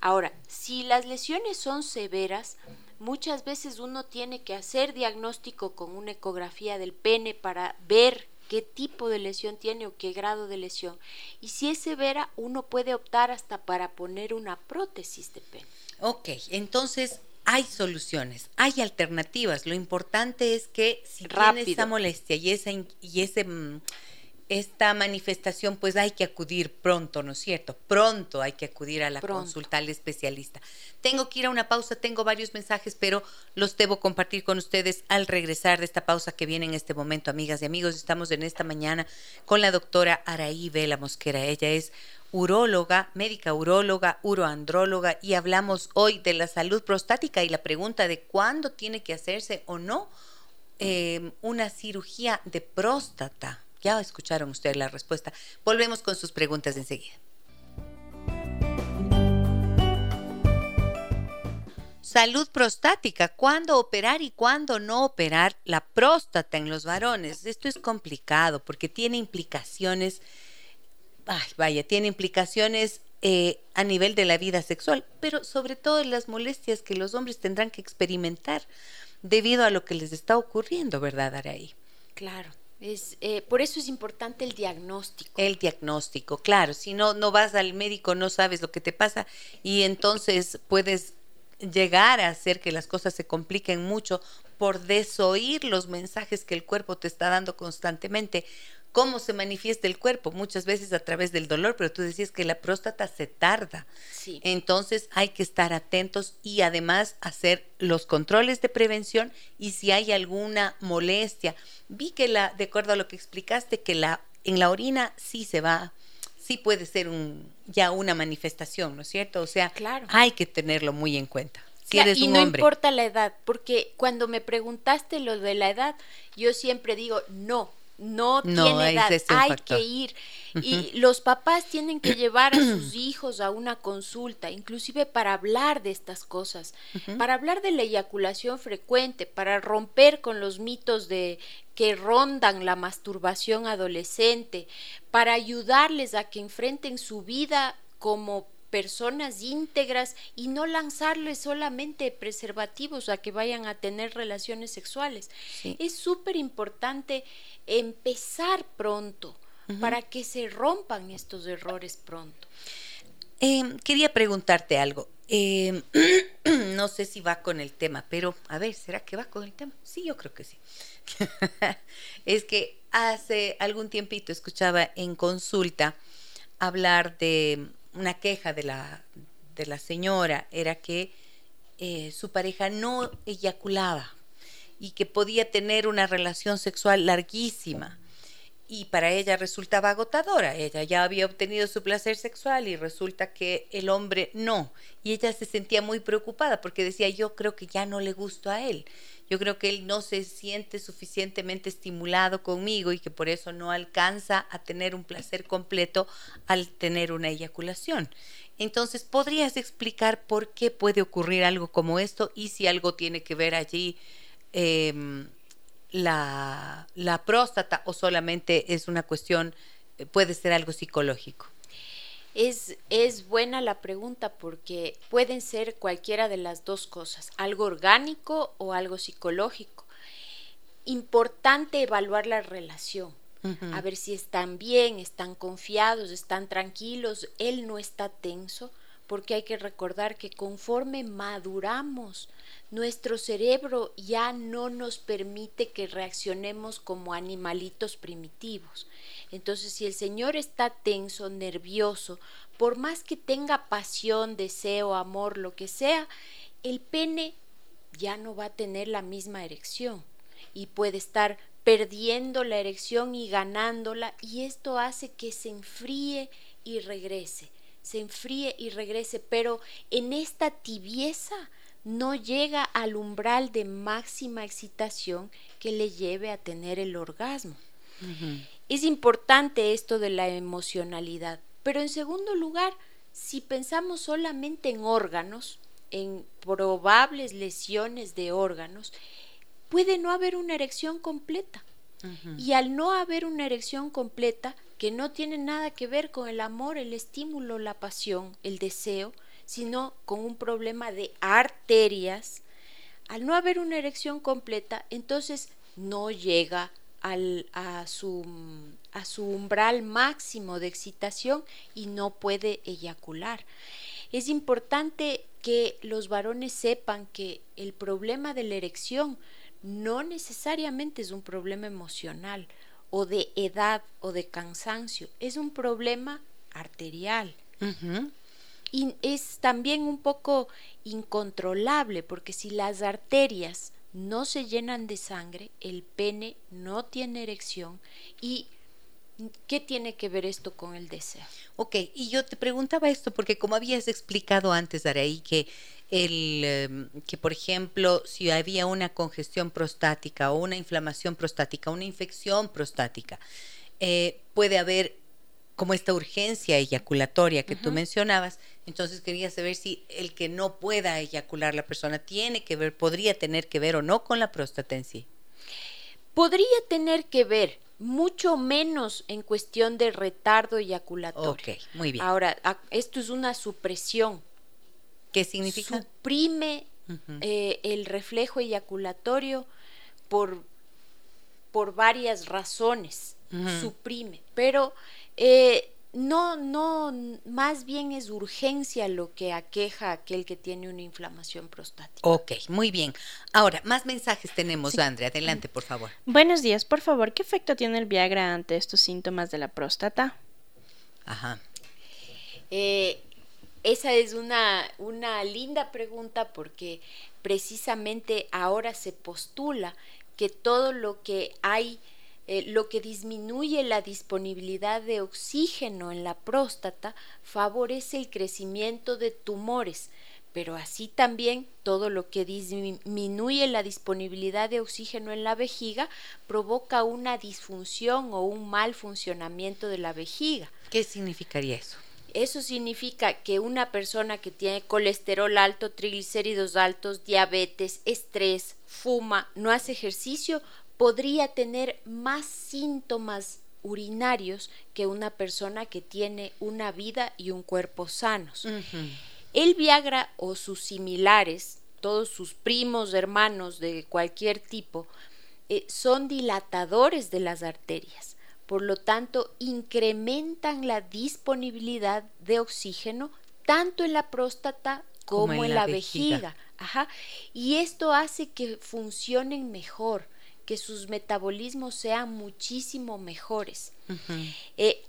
Ahora, si las lesiones son severas, muchas veces uno tiene que hacer diagnóstico con una ecografía del pene para ver qué tipo de lesión tiene o qué grado de lesión. Y si es severa, uno puede optar hasta para poner una prótesis de pene. Ok, entonces hay soluciones, hay alternativas. Lo importante es que si Rápido. esa molestia y, esa, y ese... Esta manifestación, pues hay que acudir pronto, ¿no es cierto? Pronto hay que acudir a la consulta al especialista. Tengo que ir a una pausa, tengo varios mensajes, pero los debo compartir con ustedes al regresar de esta pausa que viene en este momento, amigas y amigos. Estamos en esta mañana con la doctora Araí Vela Mosquera. Ella es uróloga, médica uróloga, uroandróloga y hablamos hoy de la salud prostática y la pregunta de cuándo tiene que hacerse o no eh, una cirugía de próstata. Ya escucharon ustedes la respuesta. Volvemos con sus preguntas enseguida. Salud prostática, ¿cuándo operar y cuándo no operar la próstata en los varones? Esto es complicado porque tiene implicaciones, ay, vaya, tiene implicaciones eh, a nivel de la vida sexual, pero sobre todo las molestias que los hombres tendrán que experimentar debido a lo que les está ocurriendo, ¿verdad, Araí? Claro. Es, eh, por eso es importante el diagnóstico. El diagnóstico, claro. Si no, no vas al médico, no sabes lo que te pasa y entonces puedes llegar a hacer que las cosas se compliquen mucho por desoír los mensajes que el cuerpo te está dando constantemente cómo se manifiesta el cuerpo, muchas veces a través del dolor, pero tú decías que la próstata se tarda. Sí. Entonces hay que estar atentos y además hacer los controles de prevención y si hay alguna molestia. Vi que la, de acuerdo a lo que explicaste, que la en la orina sí se va, sí puede ser un ya una manifestación, ¿no es cierto? O sea, claro. hay que tenerlo muy en cuenta. Si eres y un no hombre. importa la edad, porque cuando me preguntaste lo de la edad, yo siempre digo, no, no, tiene edad, hay que ir. Y los papás tienen que llevar a sus hijos a una consulta, inclusive para hablar de estas cosas, para hablar de la eyaculación frecuente, para romper con los mitos de que rondan la masturbación adolescente, para ayudarles a que enfrenten su vida como personas íntegras y no lanzarles solamente preservativos a que vayan a tener relaciones sexuales. Es súper importante empezar pronto para que se rompan estos errores pronto. Em, quería preguntarte algo. Em, no sé si va con el tema, pero a ver, ¿será que va con el tema? Sí, yo creo que sí. es que hace algún tiempito escuchaba en consulta hablar de una queja de la, de la señora, era que eh, su pareja no eyaculaba y que podía tener una relación sexual larguísima. Y para ella resultaba agotadora. Ella ya había obtenido su placer sexual y resulta que el hombre no. Y ella se sentía muy preocupada porque decía, yo creo que ya no le gusto a él. Yo creo que él no se siente suficientemente estimulado conmigo y que por eso no alcanza a tener un placer completo al tener una eyaculación. Entonces, ¿podrías explicar por qué puede ocurrir algo como esto y si algo tiene que ver allí Em, la, la próstata o solamente es una cuestión, eh, puede ser algo psicológico? Es, es, buena la pregunta porque pueden ser cualquiera de las dos cosas, algo orgánico o algo psicológico. Importante evaluar la relación, a ver si están bien, están confiados, están tranquilos, él no está tenso, porque hay que recordar que conforme maduramos, nuestro cerebro ya no nos permite que reaccionemos como animalitos primitivos. Entonces, si el Señor está tenso, nervioso, por más que tenga pasión, deseo, amor, lo que sea, el pene ya no va a tener la misma erección y puede estar perdiendo la erección y ganándola y esto hace que se enfríe y regrese, se enfríe y regrese, pero en esta tibieza no llega al umbral de máxima excitación que le lleve a tener el orgasmo. Es importante esto de la emocionalidad, pero en segundo lugar, si pensamos solamente en órganos, en probables lesiones de órganos, puede no haber una erección completa. Y al no haber una erección completa, que no tiene nada que ver con el amor, el estímulo, la pasión, el deseo, sino con un problema de arterias, al no haber una erección completa, entonces no llega al, a, su, a su umbral máximo de excitación y no puede eyacular. Es importante que los varones sepan que el problema de la erección no necesariamente es un problema emocional o de edad o de cansancio, es un problema arterial. Y es también un poco incontrolable porque si las arterias no se llenan de sangre, el pene no tiene erección y ¿qué tiene que ver esto con el deseo? Ok, y yo te preguntaba esto porque como habías explicado antes, Araí, que el em, que por ejemplo si había una congestión prostática o una inflamación prostática, una infección prostática, eh, puede haber como esta urgencia eyaculatoria que tú mencionabas. Entonces quería saber si el que no pueda eyacular la persona tiene que ver, podría tener que ver o no con la próstata en sí. Podría tener que ver, mucho menos en cuestión de retardo eyaculatorio. Ok, muy bien. Ahora, esto es una supresión. ¿Qué significa? Suprime eh, el reflejo eyaculatorio por, por varias razones. Suprime. Pero eh, no, no, más bien es urgencia lo que aqueja a aquel que tiene una inflamación prostática. Ok, muy bien. Ahora, más mensajes tenemos, Andrea. Adelante, por favor. Buenos días, por favor. ¿Qué efecto tiene el Viagra ante estos síntomas de la próstata? Ajá. Eh, esa es una, una linda pregunta porque precisamente ahora se postula que todo lo que hay eh, lo que disminuye la disponibilidad de oxígeno en la próstata favorece el crecimiento de tumores, pero así también todo lo que disminuye la disponibilidad de oxígeno en la vejiga provoca una disfunción o un mal funcionamiento de la vejiga. ¿Qué significaría eso? Eso significa que una persona que tiene colesterol alto, triglicéridos altos, diabetes, estrés, fuma, no hace ejercicio, podría tener más síntomas urinarios que una persona que tiene una vida y un cuerpo sanos. El Viagra o sus similares, todos sus primos, hermanos de cualquier tipo, eh, son dilatadores de las arterias. Por lo tanto, incrementan la disponibilidad de oxígeno tanto en la próstata como, en, la, vejiga. Y esto hace que funcionen mejor que sus metabolismos sean muchísimo mejores. Eh,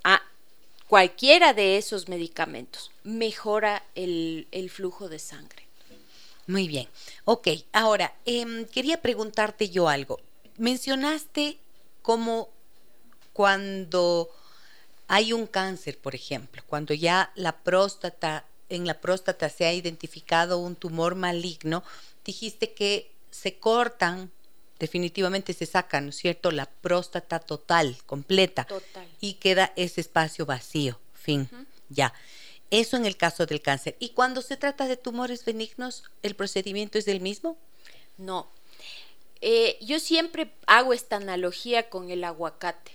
cualquiera de esos medicamentos mejora el, flujo de sangre. Muy bien. Ok, ahora, em, quería preguntarte yo algo. Mencionaste cómo cuando hay un cáncer, por ejemplo, cuando ya la próstata, en la próstata se ha identificado un tumor maligno, dijiste que se cortan definitivamente se saca, ¿no es cierto?, la próstata total, completa, y queda ese espacio vacío, fin, ya. Eso en el caso del cáncer. ¿Y cuando se trata de tumores benignos, el procedimiento es el mismo? No. Eh, yo siempre hago esta analogía con el aguacate.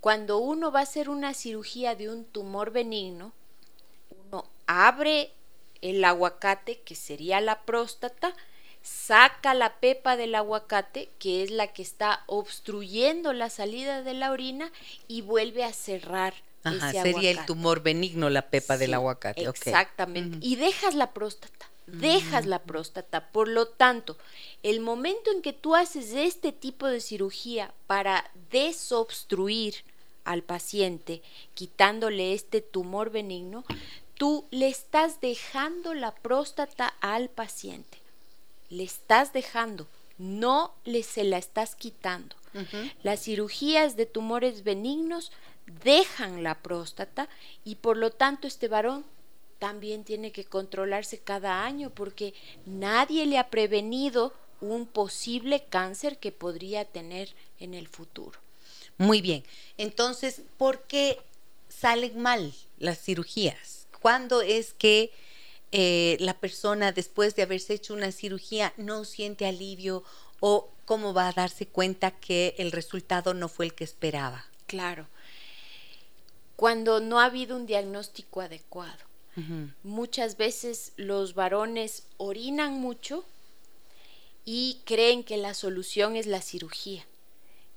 Cuando uno va a hacer una cirugía de un tumor benigno, uno abre el aguacate, que sería la próstata, saca la pepa del aguacate, que es la que está obstruyendo la salida de la orina, y vuelve a cerrar. Ajá, sería el tumor benigno la pepa del aguacate. Exactamente. Y dejas la próstata, dejas la próstata. Por lo tanto, el momento en que tú haces este tipo de cirugía para desobstruir al paciente, quitándole este tumor benigno, tú le estás dejando la próstata al paciente le estás dejando, no le se la estás quitando. Las cirugías de tumores benignos dejan la próstata y por lo tanto este varón también tiene que controlarse cada año porque nadie le ha prevenido un posible cáncer que podría tener en el futuro. Muy bien, entonces, ¿por qué salen mal las cirugías? ¿Cuándo es que eh, la persona después de haberse hecho una cirugía no siente alivio o cómo va a darse cuenta que el resultado no fue el que esperaba? Claro. Cuando no ha habido un diagnóstico adecuado. Muchas veces los varones orinan mucho y creen que la solución es la cirugía.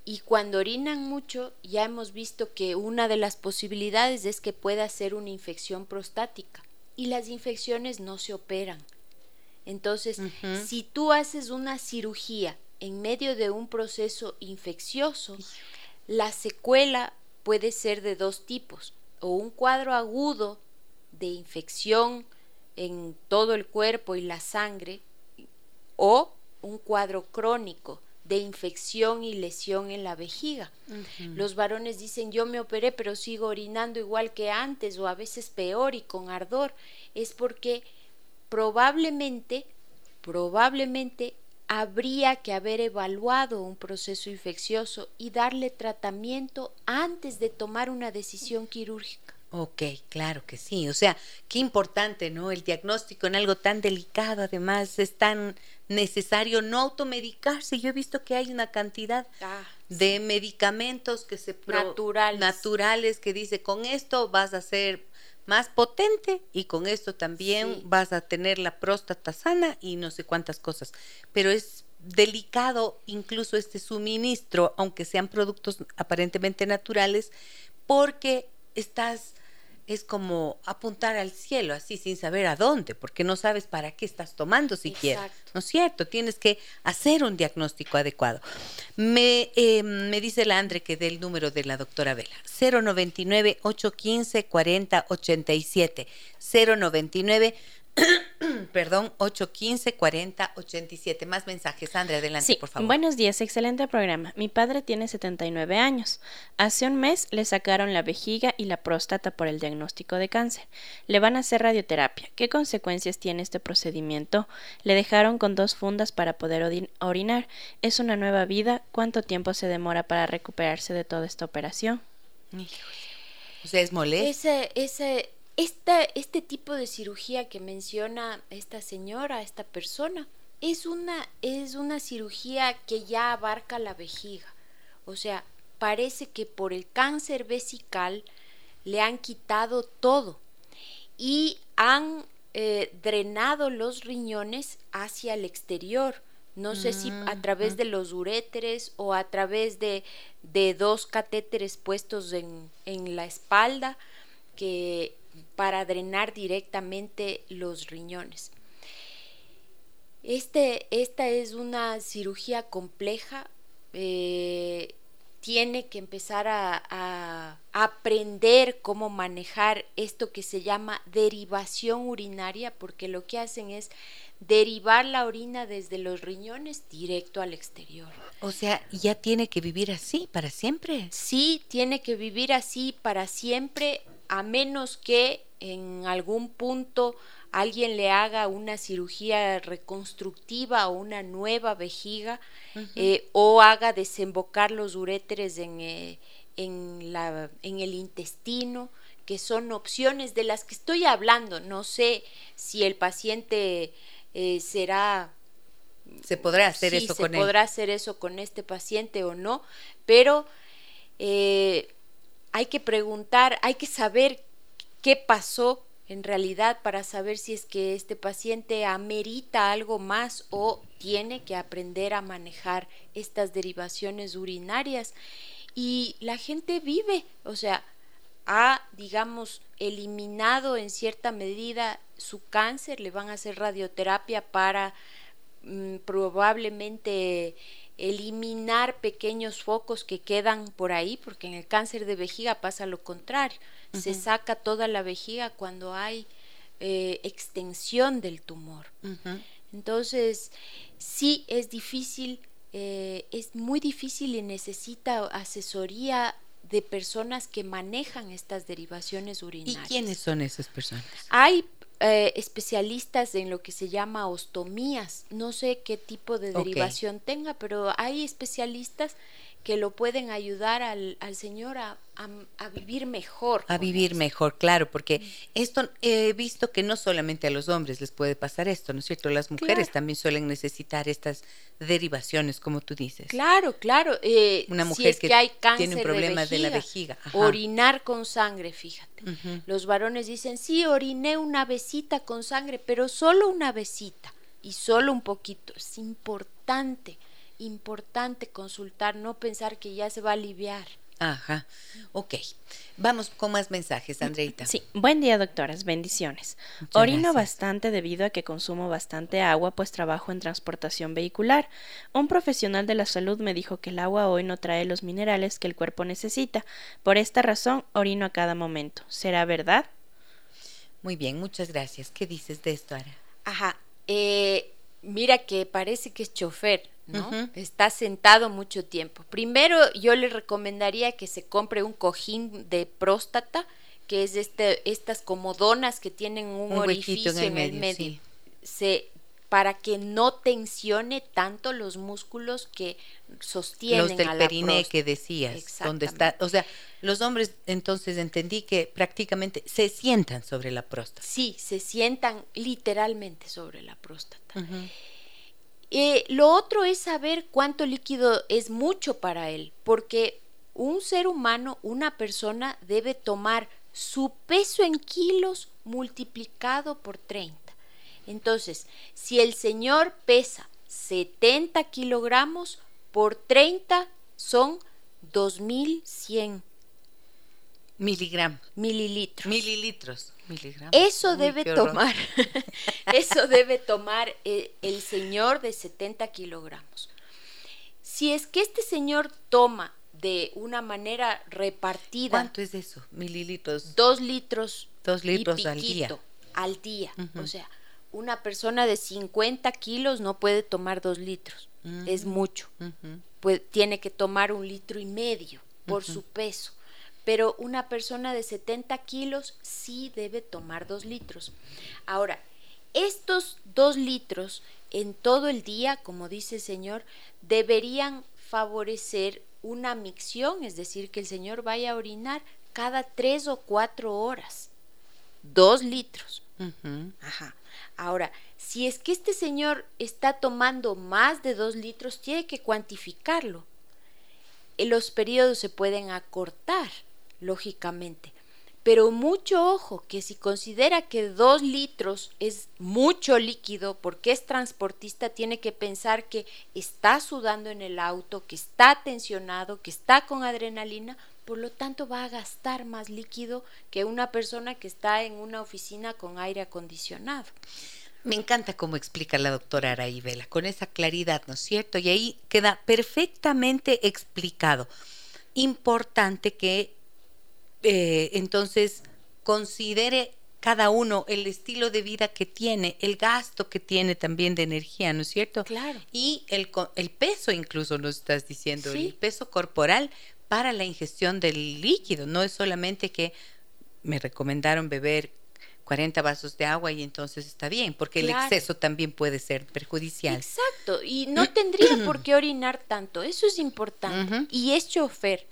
Y cuando orinan mucho, ya hemos visto que una de las posibilidades es que pueda ser una infección prostática. Y las infecciones no se operan. Entonces, si tú haces una cirugía en medio de un proceso infeccioso, la secuela puede ser de dos tipos, o un cuadro agudo de infección en todo el cuerpo y la sangre, o un cuadro crónico de infección y lesión en la vejiga. Los varones dicen, yo me operé, pero sigo orinando igual que antes o a veces peor y con ardor. Es porque probablemente, probablemente habría que haber evaluado un proceso infeccioso y darle tratamiento antes de tomar una decisión quirúrgica. Ok, claro que sí. O sea, qué importante, ¿no? El diagnóstico en algo tan delicado, además, es tan necesario no automedicarse. Yo he visto que hay una cantidad ah, de medicamentos que se naturales. naturales que dice con esto vas a ser más potente y con esto también vas a tener la próstata sana y no sé cuántas cosas. Pero es delicado incluso este suministro, aunque sean productos aparentemente naturales, porque estás es como apuntar al cielo así sin saber a dónde, porque no sabes para qué estás tomando siquiera. ¿No es cierto? Tienes que hacer un diagnóstico adecuado. Me, eh, me dice la Andre que dé el número de la doctora Vela. 099 815 4087. 099 Perdón, 815 40 87. Más mensajes. Sandra, adelante, por favor. Buenos días, excelente programa. Mi padre tiene 79 años. Hace un mes le sacaron la vejiga y la próstata por el diagnóstico de cáncer. Le van a hacer radioterapia. ¿Qué consecuencias tiene este procedimiento? Le dejaron con dos fundas para poder orinar. ¿Es una nueva vida? ¿Cuánto tiempo se demora para recuperarse de toda esta operación? O sea, es molesto. Ese, ese este tipo de cirugía que menciona esta señora, esta persona, es una, es una cirugía que ya abarca la vejiga. O sea, parece que por el cáncer vesical le han quitado todo y han eh, drenado los riñones hacia el exterior. No sé si a mm, través de los uréteres o a través de, de dos catéteres puestos en, en la espalda que para drenar directamente los riñones. Este, esta es una cirugía compleja, eh, tiene que empezar a, aprender cómo manejar esto que se llama derivación urinaria, porque lo que hacen es derivar la orina desde los riñones directo al exterior. O sea, ¿ya tiene que vivir así para siempre? Sí, tiene que vivir así para siempre a menos que en algún punto alguien le haga una cirugía reconstructiva o una nueva vejiga eh, o haga desembocar los uréteres en, eh, en, la, en el intestino, que son opciones de las que estoy hablando. No sé si el paciente eh, será... Se podrá hacer eso con él. Se podrá hacer eso con este paciente o no, pero hay que preguntar, hay que saber qué pasó en realidad para saber si es que este paciente amerita algo más o tiene que aprender a manejar estas derivaciones urinarias. Y la gente vive, o sea, ha, digamos, eliminado en cierta medida su cáncer, le van a hacer radioterapia para mm, probablemente eliminar pequeños focos que quedan por ahí, porque en el cáncer de vejiga pasa lo contrario, se saca toda la vejiga cuando hay eh, extensión del tumor. Entonces, sí es difícil, eh, es muy difícil y necesita asesoría de personas que manejan estas derivaciones urinarias. ¿Y quiénes son esas personas? Hay eh, especialistas en lo que se llama ostomías. No sé qué tipo de derivación tenga, pero hay especialistas que lo pueden ayudar al, al señor a, a, vivir mejor. A vivir mejor, claro, porque esto he visto que no solamente a los hombres les puede pasar esto, ¿no es cierto? Las mujeres también suelen necesitar estas derivaciones, como tú dices. Claro, claro. Eh, Una mujer que, hay tiene un problema de, la vejiga. Orinar con sangre, fíjate. Los varones dicen, sí, oriné una besita con sangre, pero solo una besita y solo un poquito. Es importante, importante consultar, no pensar que ya se va a aliviar. Ajá, ok. Vamos con más mensajes, Andreita. Sí, buen día, doctoras, bendiciones. Orino bastante debido a que consumo bastante agua, pues trabajo en transportación vehicular. Un profesional de la salud me dijo que el agua hoy no trae los minerales que el cuerpo necesita. Por esta razón, orino a cada momento. ¿Será verdad? Muy bien, muchas gracias. ¿Qué dices de esto, Ara? Ajá, eh, mira que parece que es chofer Está sentado mucho tiempo. Primero, yo le recomendaría que se compre un cojín de próstata, que es este, estas comodonas que tienen un, orificio en el medio. Se, para que no tensione tanto los músculos que sostienen los del a periné que decías, donde está, o sea, los hombres entonces entendí que prácticamente se sientan sobre la próstata. Sí, se sientan literalmente sobre la próstata. Eh, lo otro es saber cuánto líquido es mucho para él, porque un ser humano, una persona, debe tomar su peso en kilos multiplicado por 30. Entonces, si el señor pesa 70 kilogramos por 30 son 2100 miligramos. Mililitros. Mililitros. Eso debe tomar, eso debe tomar el, señor de 70 kilogramos. Si es que este señor toma de una manera repartida. ¿Cuánto es eso? Mililitros. Dos litros. Dos litros al día. Al día. O sea, una persona de 50 kilos no puede tomar dos litros. Es mucho. tiene que tomar un litro y medio por su peso pero una persona de 70 kilos sí debe tomar dos litros. Ahora, estos dos litros en todo el día, como dice el Señor, deberían favorecer una micción, es decir, que el Señor vaya a orinar cada tres o cuatro horas. Dos litros. Ajá. Ahora, si es que este señor está tomando más de dos litros, tiene que cuantificarlo. Los periodos se pueden acortar lógicamente. Pero mucho ojo, que si considera que dos litros es mucho líquido, porque es transportista, tiene que pensar que está sudando en el auto, que está tensionado, que está con adrenalina, por lo tanto va a gastar más líquido que una persona que está en una oficina con aire acondicionado. Me encanta cómo explica la doctora Araíbela, con esa claridad, ¿no es cierto? Y ahí queda perfectamente explicado. Importante que eh, entonces considere cada uno el estilo de vida que tiene, el gasto que tiene también de energía, ¿no es cierto? Claro. Y el, el peso incluso nos estás diciendo, el peso corporal para la ingestión del líquido. No es solamente que me recomendaron beber 40 vasos de agua y entonces está bien, porque el exceso también puede ser perjudicial. Exacto, y no tendría por qué orinar tanto, eso es importante. Y es chofer,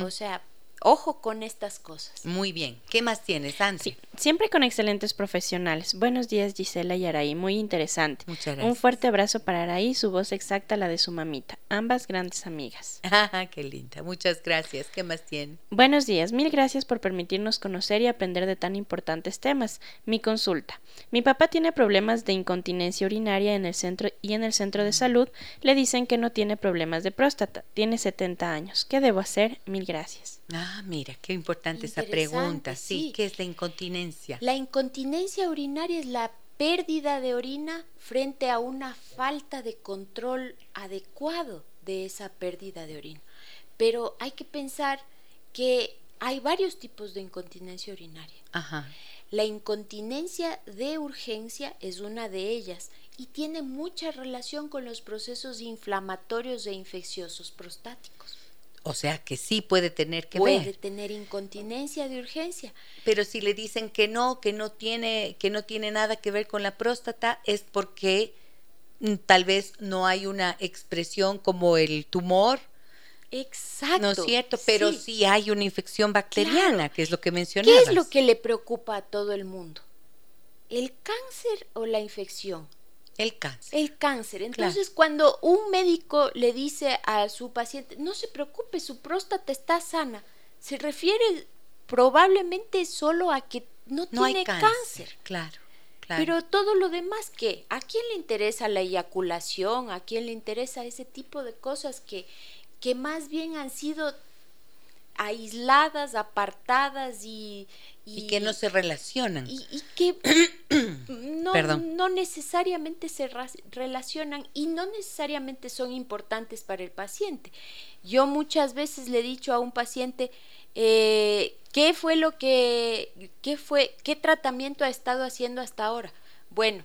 o sea, Ojo con estas cosas. Muy bien. ¿Qué más tienes, Ansi? Sí, siempre con excelentes profesionales. Buenos días, Gisela y Araí. Muy interesante. Muchas gracias. Un fuerte abrazo para Araí, su voz exacta, la de su mamita. Ambas grandes amigas. Ah, qué linda. Muchas gracias. ¿Qué más tiene? Buenos días. Mil gracias por permitirnos conocer y aprender de tan importantes temas. Mi consulta. Mi papá tiene problemas de incontinencia urinaria en el centro y en el centro de salud le dicen que no tiene problemas de próstata. Tiene 70 años. ¿Qué debo hacer? Mil gracias. Ah, mira, qué importante esa pregunta. Sí, ¿qué es la incontinencia? La incontinencia urinaria es la pérdida de orina frente a una falta de control adecuado de esa pérdida de orina. Pero hay que pensar que hay varios tipos de incontinencia urinaria. Ajá. La incontinencia de urgencia es una de ellas y tiene mucha relación con los procesos inflamatorios e infecciosos prostáticos. O sea que sí puede tener que ver. Puede tener incontinencia de urgencia. Pero si le dicen que no, que no tiene, que no tiene nada que ver con la próstata, es porque mm, tal vez no hay una expresión como el tumor Exacto. ¿No es cierto? Pero sí, hay una infección bacteriana, que es lo que mencionabas. ¿Qué es lo que le preocupa a todo el mundo? ¿El cáncer o la infección? El cáncer. El cáncer. Entonces, cuando un médico le dice a su paciente, no se preocupe, su próstata está sana, se refiere probablemente solo a que no, tiene cáncer. Claro, claro. Pero todo lo demás, ¿qué? ¿A quién le interesa la eyaculación? ¿A quién le interesa ese tipo de cosas que, que más bien han sido aisladas, apartadas y, y, que no se relacionan. Y, que no, no, necesariamente se relacionan y no necesariamente son importantes para el paciente. Yo muchas veces le he dicho a un paciente, eh, ¿qué fue lo que, qué fue, qué tratamiento ha estado haciendo hasta ahora? Bueno,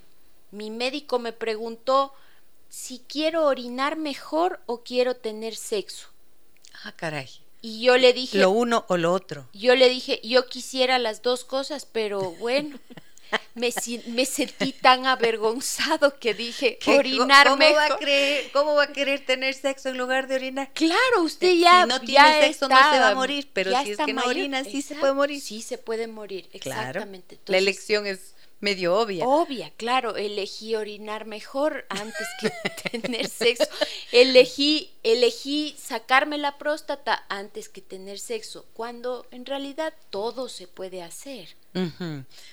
mi médico me preguntó si quiero orinar mejor o quiero tener sexo. Ah, caray. Y yo le dije... Lo uno o lo otro. Yo le dije, yo quisiera las dos cosas, pero bueno, me, me sentí tan avergonzado que dije, orinar ¿cómo Va a creer, ¿Cómo va a querer tener sexo en lugar de orinar? Claro, usted eh, ya... Si no tiene sexo no se va a morir, pero si es que no orina sí se puede morir. Sí se puede morir, exactamente. la elección es medio obvia. Obvia, claro, elegí orinar mejor antes que tener sexo. Elegí, elegí sacarme la próstata antes que tener sexo, cuando en realidad todo se puede hacer.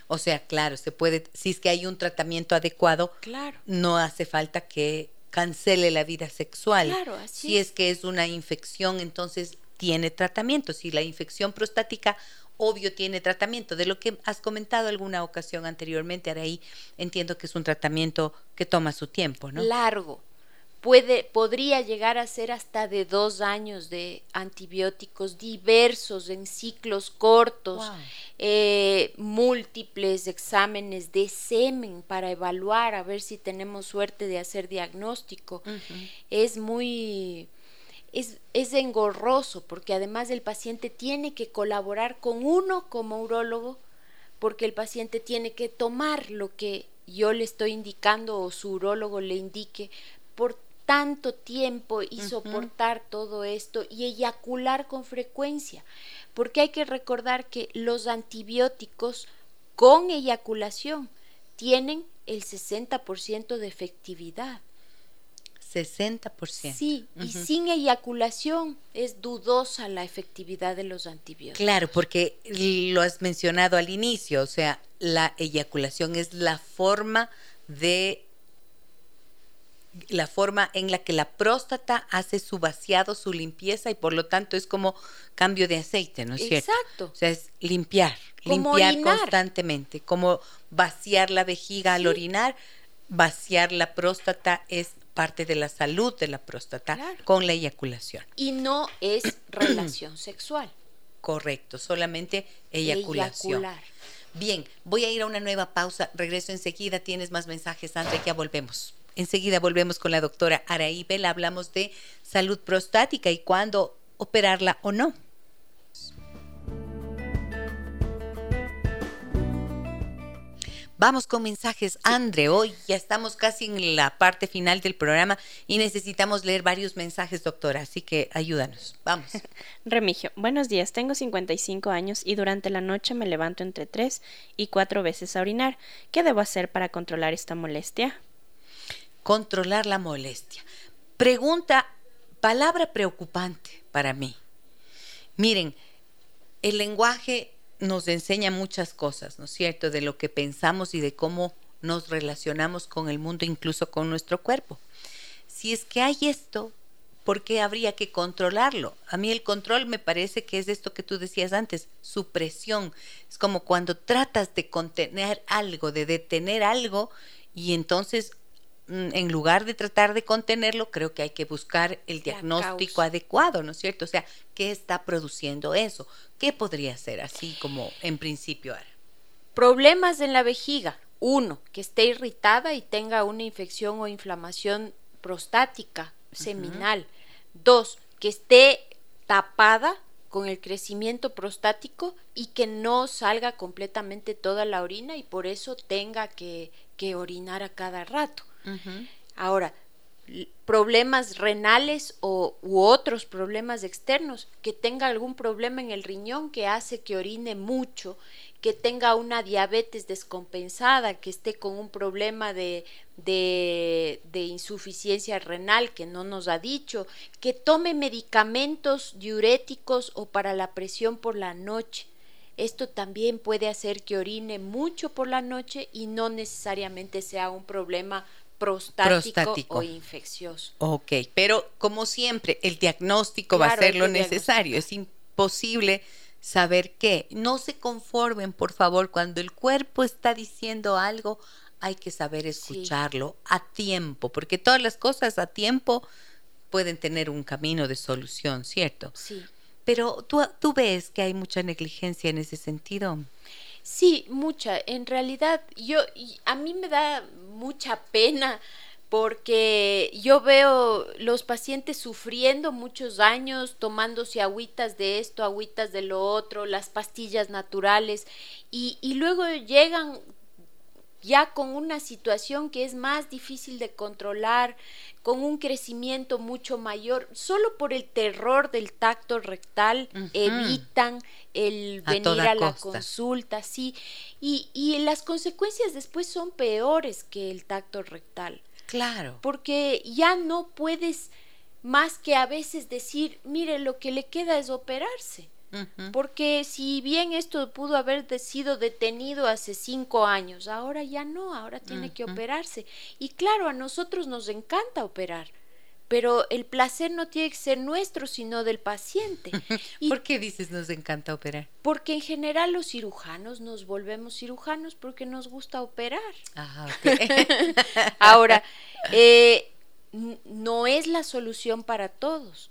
O sea, claro, se puede, si es que hay un tratamiento adecuado, claro. no hace falta que cancele la vida sexual. Claro, así si es que es una infección, entonces tiene tratamiento. Si la infección prostática obvio tiene tratamiento. De lo que has comentado alguna ocasión anteriormente, ahí entiendo que es un tratamiento que toma su tiempo, ¿no? Largo. Puede, podría llegar a ser hasta de dos años de antibióticos diversos en ciclos cortos, eh, múltiples exámenes de semen para evaluar, a ver si tenemos suerte de hacer diagnóstico. Es muy es, es engorroso porque además el paciente tiene que colaborar con uno como urólogo porque el paciente tiene que tomar lo que yo le estoy indicando o su urólogo le indique por tanto tiempo y soportar todo esto y eyacular con frecuencia, porque hay que recordar que los antibióticos con eyaculación tienen el 60% de efectividad. 60%. Sí, y sin eyaculación es dudosa la efectividad de los antibióticos. Claro, porque lo has mencionado al inicio, o sea, la eyaculación es la forma de la forma en la que la próstata hace su vaciado, su limpieza y por lo tanto es como cambio de aceite, ¿no es cierto? Exacto. O sea, es limpiar, limpiar constantemente, como vaciar la vejiga al orinar, vaciar la próstata es parte de la salud de la próstata con la eyaculación. Y no es relación sexual. Correcto, solamente eyaculación. Bien, voy a ir a una nueva pausa. Regreso enseguida. Tienes más mensajes, André, ya volvemos. Enseguida volvemos con la doctora Araí Bela. Hablamos de salud prostática y cuándo operarla o no. Vamos con mensajes. Andre, hoy ya estamos casi en la parte final del programa y necesitamos leer varios mensajes, doctora, así que ayúdanos. Vamos. Remigio, buenos días. Tengo 55 años y durante la noche me levanto entre 3 y 4 veces a orinar. ¿Qué debo hacer para controlar esta molestia? Controlar la molestia. Pregunta, palabra preocupante para mí. Miren, el lenguaje nos enseña muchas cosas, ¿no es cierto?, de lo que pensamos y de cómo nos relacionamos con el mundo, incluso con nuestro cuerpo. Si es que hay esto, ¿por qué habría que controlarlo? A mí el control me parece que es esto que tú decías antes, supresión. Es como cuando tratas de contener algo, de detener algo, y entonces en lugar de tratar de contenerlo, creo que hay que buscar el diagnóstico adecuado, ¿no es cierto? O sea, ¿qué está produciendo eso? ¿Qué podría ser así como en principio? Problemas en la vejiga. Uno, que esté irritada y tenga una infección o inflamación prostática, seminal. Dos, que esté tapada con el crecimiento prostático y que no salga completamente toda la orina y por eso tenga que, que orinar a cada rato. Ahora, problemas renales o, u otros problemas externos, que tenga algún problema en el riñón que hace que orine mucho, que tenga una diabetes descompensada, que esté con un problema de, de, de, insuficiencia renal que no nos ha dicho, que tome medicamentos diuréticos o para la presión por la noche. Esto también puede hacer que orine mucho por la noche y no necesariamente sea un problema prostático, o infeccioso. Ok, pero como siempre, el diagnóstico va a ser lo necesario. Es imposible saber qué. No se conformen, por favor, cuando el cuerpo está diciendo algo, hay que saber escucharlo a tiempo, porque todas las cosas a tiempo pueden tener un camino de solución, ¿cierto? Sí. Pero tú, tú ves que hay mucha negligencia en ese sentido. Sí, mucha. En realidad, yo a mí me da mucha pena porque yo veo los pacientes sufriendo muchos años, tomándose agüitas de esto, agüitas de lo otro, las pastillas naturales, y, y luego llegan ya con una situación que es más difícil de controlar, con un crecimiento mucho mayor, solo por el terror del tacto rectal, evitan el venir a la consulta, sí, y, y las consecuencias después son peores que el tacto rectal. Claro. Porque ya no puedes más que a veces decir, mire, lo que le queda es operarse. Porque si bien esto pudo haber sido detenido hace cinco años, ahora ya no, ahora tiene que operarse. Y claro, a nosotros nos encanta operar, pero el placer no tiene que ser nuestro, sino del paciente. ¿Por qué dices nos encanta operar? Porque en general los cirujanos nos volvemos cirujanos porque nos gusta operar. Ah, ahora, eh, no es la solución para todos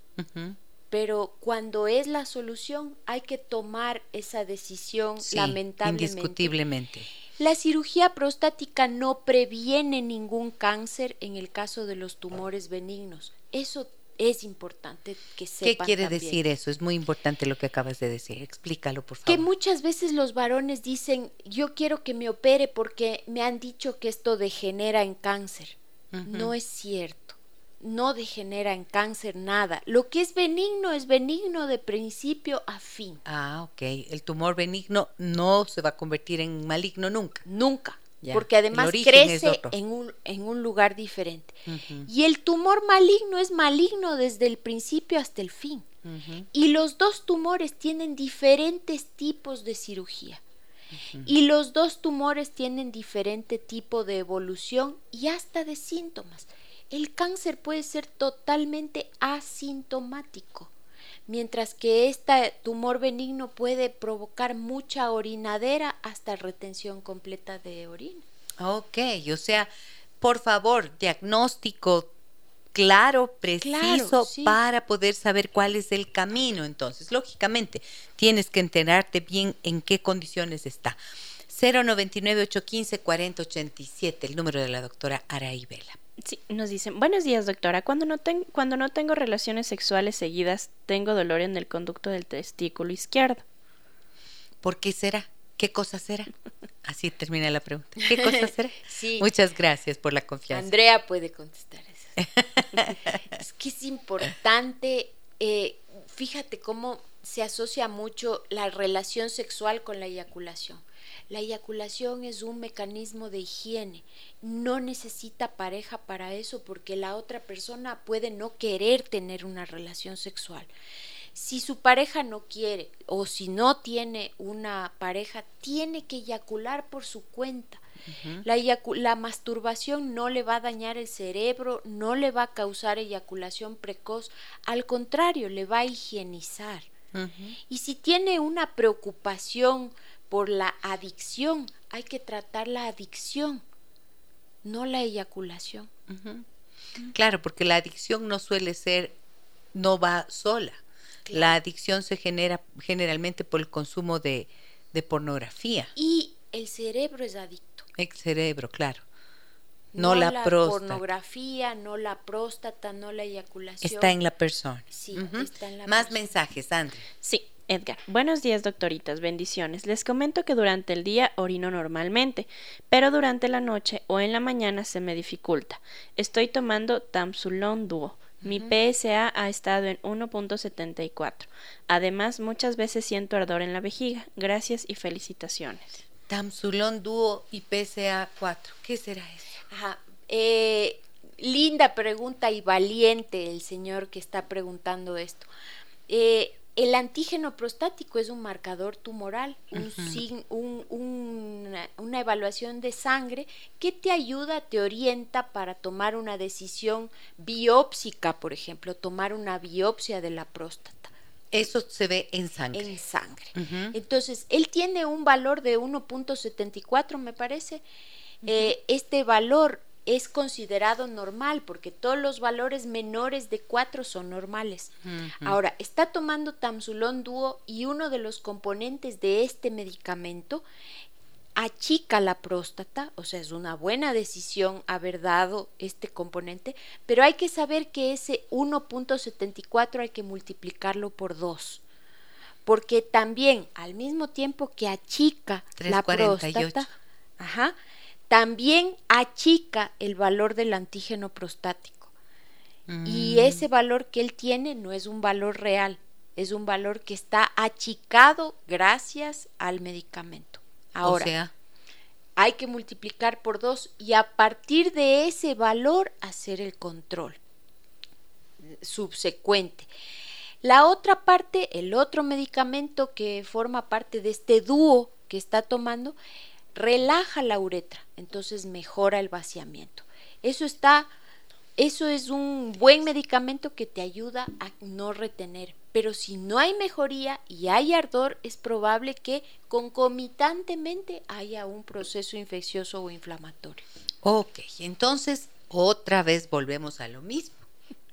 pero cuando es la solución hay que tomar esa decisión lamentablemente. Indiscutiblemente. La cirugía prostática no previene ningún cáncer en el caso de los tumores benignos. Eso es importante que sepan. ¿Qué quiere decir eso? Es muy importante lo que acabas de decir. Explícalo, por favor. Que muchas veces los varones dicen, yo quiero que me opere porque me han dicho que esto degenera en cáncer. No es cierto no degenera en cáncer nada. Lo que es benigno es benigno de principio a fin. Ah, ok. El tumor benigno no se va a convertir en maligno nunca. Nunca. Porque además crece en un, en un, lugar diferente. Y el tumor maligno es maligno desde el principio hasta el fin. Y los dos tumores tienen diferentes tipos de cirugía. Y los dos tumores tienen diferente tipo de evolución y hasta de síntomas. El cáncer puede ser totalmente asintomático, mientras que este tumor benigno puede provocar mucha orinadera hasta retención completa de orina. Ok, o sea, por favor, diagnóstico claro, preciso, para poder saber cuál es el camino. Entonces, lógicamente, tienes que enterarte bien en qué condiciones está. 099-815-4087, el número de la doctora Araibela. Sí, nos dicen, buenos días doctora, cuando no, cuando no tengo relaciones sexuales seguidas, tengo dolor en el conducto del testículo izquierdo. ¿Por qué será? ¿Qué cosa será? Así termina la pregunta. ¿Qué cosa será? sí. Muchas gracias por la confianza. Andrea puede contestar eso. es que es importante, eh, fíjate cómo se asocia mucho la relación sexual con la eyaculación. La eyaculación es un mecanismo de higiene. No necesita pareja para eso porque la otra persona puede no querer tener una relación sexual. Si su pareja no quiere o si no tiene una pareja, tiene que eyacular por su cuenta. la, la, masturbación no le va a dañar el cerebro, no le va a causar eyaculación precoz, al contrario, le va a higienizar. Y si tiene una preocupación por la adicción. Hay que tratar la adicción, no la eyaculación. Claro, porque la adicción no suele ser, no va sola. La adicción se genera generalmente por el consumo de, de pornografía. Y el cerebro es adicto. El cerebro, claro. No, la, pornografía, no la próstata, no la eyaculación. Está en la persona. Sí, está en la Más mensajes, André. Sí, Edgar, buenos días doctoritas, bendiciones. Les comento que durante el día orino normalmente, pero durante la noche o en la mañana se me dificulta. Estoy tomando Tamsulón Duo. Mi PSA ha estado en 1.74. Además, muchas veces siento ardor en la vejiga. Gracias y felicitaciones. Tamsulón Duo y PSA 4. ¿Qué será eso? Ajá. Eh, linda pregunta y valiente el señor que está preguntando esto. Eh, el antígeno prostático es un marcador tumoral, un, una, evaluación de sangre que te ayuda, te orienta para tomar una decisión biópsica, por ejemplo, tomar una biopsia de la próstata. Eso se ve en sangre. En sangre. Entonces, él tiene un valor de 1.74, me parece. Eh, este valor es considerado normal porque todos los valores menores de 4 son normales. Ahora, está tomando Tamsulón Dúo y uno de los componentes de este medicamento achica la próstata, o sea, es una buena decisión haber dado este componente, pero hay que saber que ese 1.74 hay que multiplicarlo por 2 porque también al mismo tiempo que achica la próstata, ajá, también achica el valor del antígeno prostático. Y mm. ese valor que él tiene no es un valor real, es un valor que está achicado gracias al medicamento. Ahora, o sea, hay que multiplicar por dos y a partir de ese valor hacer el control subsecuente. La otra parte, el otro medicamento que forma parte de este dúo que está tomando, relaja la uretra, entonces mejora el vaciamiento. Eso está, eso es un buen medicamento que te ayuda a no retener. Pero si no hay mejoría y hay ardor, es probable que concomitantemente haya un proceso infeccioso o inflamatorio. Ok, entonces otra vez volvemos a lo mismo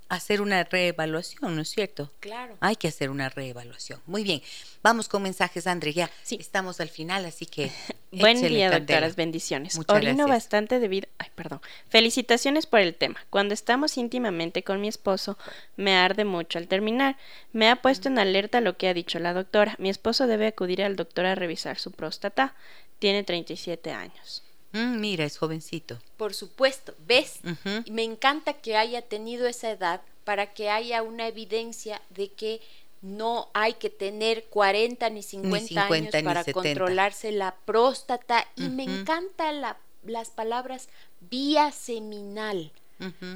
hacer una reevaluación, ¿no es cierto? Claro. Hay que hacer una reevaluación. Muy bien. Vamos con mensajes, André. Ya sí. estamos al final, así que. Buen día, doctoras. Bendiciones. Muchas Orino bastante debido. Ay, perdón. Felicitaciones por el tema. Cuando estamos íntimamente con mi esposo, me arde mucho al terminar. Me ha puesto en alerta lo que ha dicho la doctora. Mi esposo debe acudir al doctor a revisar su próstata. Tiene 37 años. Mm, mira, es jovencito. Por supuesto, ¿ves? Me encanta que haya tenido esa edad para que haya una evidencia de que no hay que tener 40 ni 50, años para controlarse la próstata. Y me encantan las palabras vía seminal.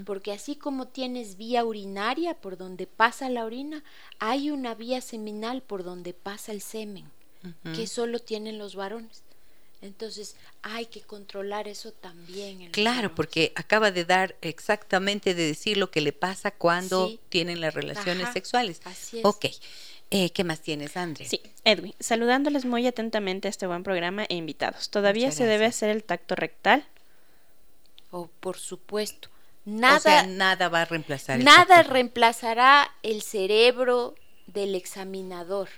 Porque así como tienes vía urinaria por donde pasa la orina, hay una vía seminal por donde pasa el semen, que solo tienen los varones. Entonces hay que controlar eso también. claro, porque acaba de dar exactamente de decir lo que le pasa cuando tienen las relaciones sexuales. Así es. Ok. Eh, ¿Qué más tienes, André? Sí, Edwin, saludándoles muy atentamente a este buen programa e invitados. ¿Todavía se debe hacer el tacto rectal? Oh, por supuesto. Nada, nada va a reemplazar. Nada reemplazará el cerebro del examinador.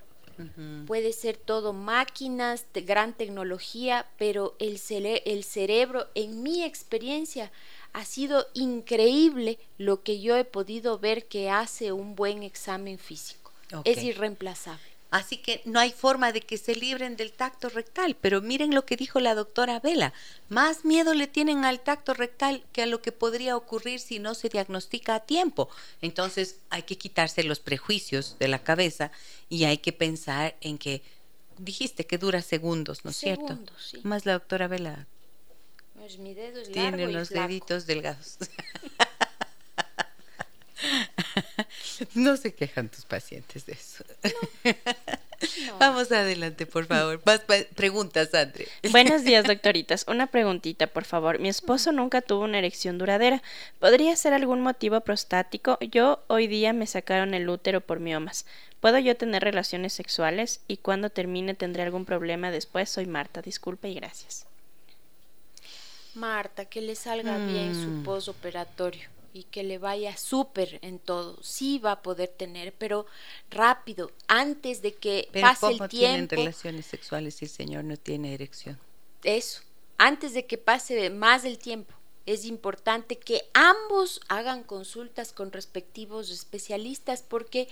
Puede ser todo máquinas, de gran tecnología, pero el, el cerebro, en mi experiencia, ha sido increíble lo que yo he podido ver que hace un buen examen físico. Es irreemplazable. Así que no hay forma de que se libren del tacto rectal. Pero miren lo que dijo la doctora Vela. Más miedo le tienen al tacto rectal que a lo que podría ocurrir si no se diagnostica a tiempo. Entonces hay que quitarse los prejuicios de la cabeza y hay que pensar en que dijiste que dura segundos, ¿no es cierto? Sí. Más la doctora Vela. Pues mi dedo es tiene unos deditos delgados. no se quejan tus pacientes de eso. Vamos adelante, por favor. Más preguntas, André. Buenos días, doctoritas. Una preguntita, por favor. Mi esposo nunca tuvo una erección duradera. ¿Podría ser algún motivo prostático? Yo hoy día me sacaron el útero por miomas. ¿Puedo yo tener relaciones sexuales? Y cuando termine tendré algún problema después. Soy Marta. Disculpe y gracias. Marta, que le salga bien su mm. Y que le vaya súper en todo. Sí va a poder tener, pero rápido, antes de que pase el tiempo. tienen relaciones sexuales si el señor no tiene erección? Eso, antes de que pase más del tiempo. Es importante que ambos hagan consultas con respectivos especialistas porque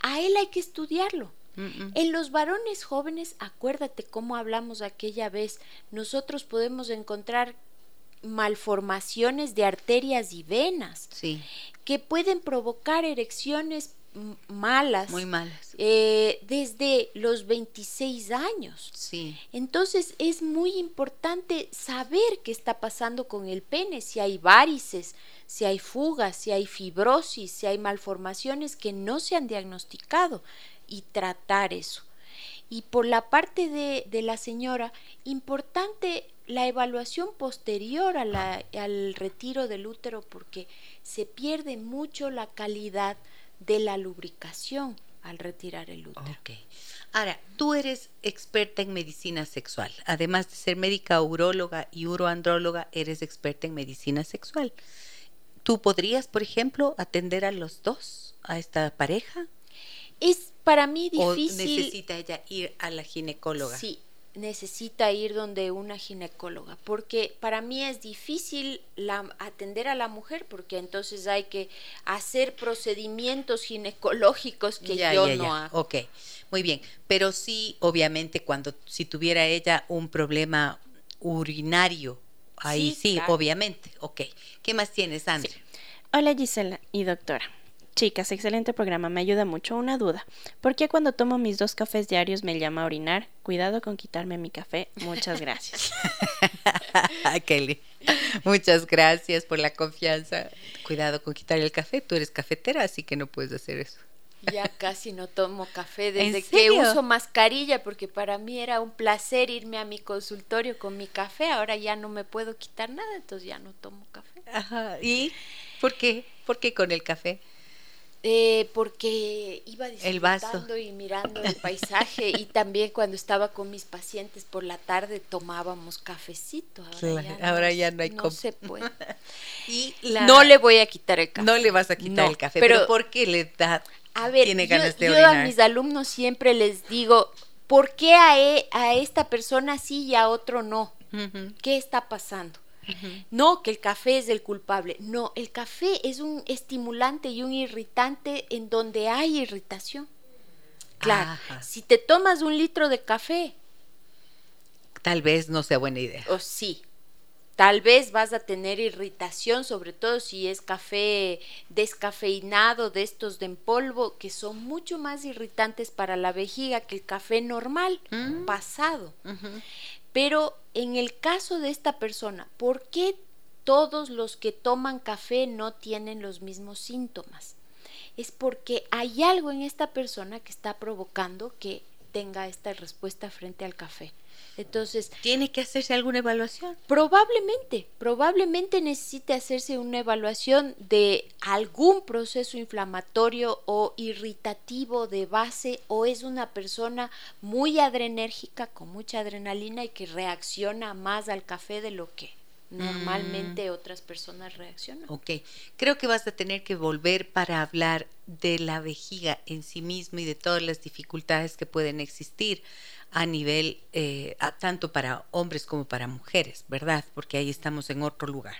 a él hay que estudiarlo. En los varones jóvenes, acuérdate cómo hablamos aquella vez, nosotros podemos encontrar malformaciones de arterias y venas que pueden provocar erecciones malas. Muy malas. Eh, desde los 26 años. Sí. Entonces es muy importante saber qué está pasando con el pene, si hay varices, si hay fugas, si hay fibrosis, si hay malformaciones que no se han diagnosticado y tratar eso. Y por la parte de, de la señora, importante la evaluación posterior a la, al retiro del útero porque se pierde mucho la calidad de la lubricación al retirar el útero. Ahora, tú eres experta en medicina sexual. Además de ser médica uróloga y uroandróloga, eres experta en medicina sexual. ¿Tú podrías, por ejemplo, atender a los dos, a esta pareja? Es para mí difícil. ¿O necesita ella ir a la ginecóloga? Sí, necesita ir donde una ginecóloga, porque para mí es difícil la, atender a la mujer, porque entonces hay que hacer procedimientos ginecológicos que yo no hago. Ok, muy bien, pero sí, obviamente, cuando si tuviera ella un problema urinario, ahí sí, obviamente, ok. ¿Qué más tienes, Andrea? Hola Gisela y doctora. Chicas, excelente programa, me ayuda mucho. Una duda. ¿Por qué cuando tomo mis dos cafés diarios me llama a orinar? Cuidado con quitarme mi café. Muchas gracias. Kelly, muchas gracias por la confianza. Cuidado con quitar el café. Tú eres cafetera, así que no puedes hacer eso. Ya casi no tomo café desde que uso mascarilla, porque para mí era un placer irme a mi consultorio con mi café. Ahora ya no me puedo quitar nada, entonces ya no tomo café. Ajá. ¿Y por qué? ¿Por qué con el café? Eh, porque iba disfrutando y mirando el paisaje y también cuando estaba con mis pacientes por la tarde tomábamos cafecito. Ahora, ya, no, hay no se puede. y no le voy a quitar el café. No le vas a quitar el café, pero, ¿por qué le da? A ver, tiene ganas yo, yo a mis alumnos siempre les digo, ¿por qué a, e, a esta persona sí y a otro no? ¿Qué está pasando? No, que el café es el culpable. No, el café es un estimulante y un irritante en donde hay irritación. Claro, si te tomas un litro de café. Tal vez no sea buena idea. O sí. Tal vez vas a tener irritación, sobre todo si es café descafeinado, de estos de en polvo, que son mucho más irritantes para la vejiga que el café normal, mm. pasado. Pero en el caso de esta persona, ¿por qué todos los que toman café no tienen los mismos síntomas? Es porque hay algo en esta persona que está provocando que tenga esta respuesta frente al café. Entonces, ¿tiene que hacerse alguna evaluación? Probablemente, probablemente necesite hacerse una evaluación de algún proceso inflamatorio o irritativo de base o es una persona muy adrenérgica con mucha adrenalina y que reacciona más al café de lo que normalmente mm. otras personas reaccionan. Ok, creo que vas a tener que volver para hablar de la vejiga en sí mismo y de todas las dificultades que pueden existir a nivel eh, tanto para hombres como para mujeres, ¿verdad? Porque ahí estamos en otro lugar.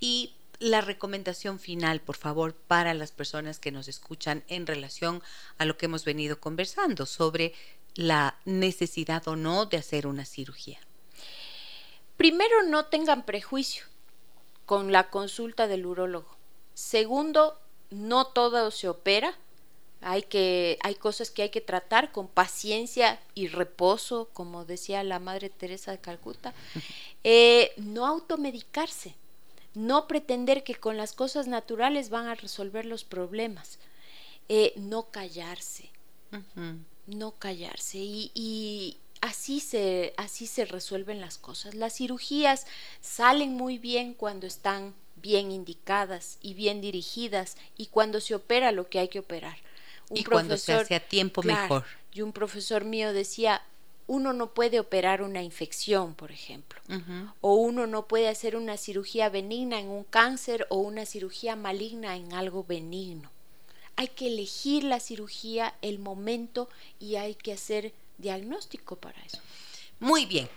Y la recomendación final, por favor, para las personas que nos escuchan en relación a lo que hemos venido conversando sobre la necesidad o no de hacer una cirugía. Primero, no tengan prejuicio con la consulta del urólogo. Segundo, no todo se opera hay, que, hay cosas que hay que tratar con paciencia y reposo, como decía la Madre Teresa de Calcuta. Eh, no automedicarse, no pretender que con las cosas naturales van a resolver los problemas. Eh, no callarse, no callarse. Y, y, así, se, así se resuelven las cosas. Las cirugías salen muy bien cuando están bien indicadas y bien dirigidas y cuando se opera lo que hay que operar y cuando se hace a tiempo mejor. Y un profesor mío decía, uno no puede operar una infección, por ejemplo, o uno no puede hacer una cirugía benigna en un cáncer o una cirugía maligna en algo benigno. Hay que elegir la cirugía, el momento y hay que hacer diagnóstico para eso. Muy bien.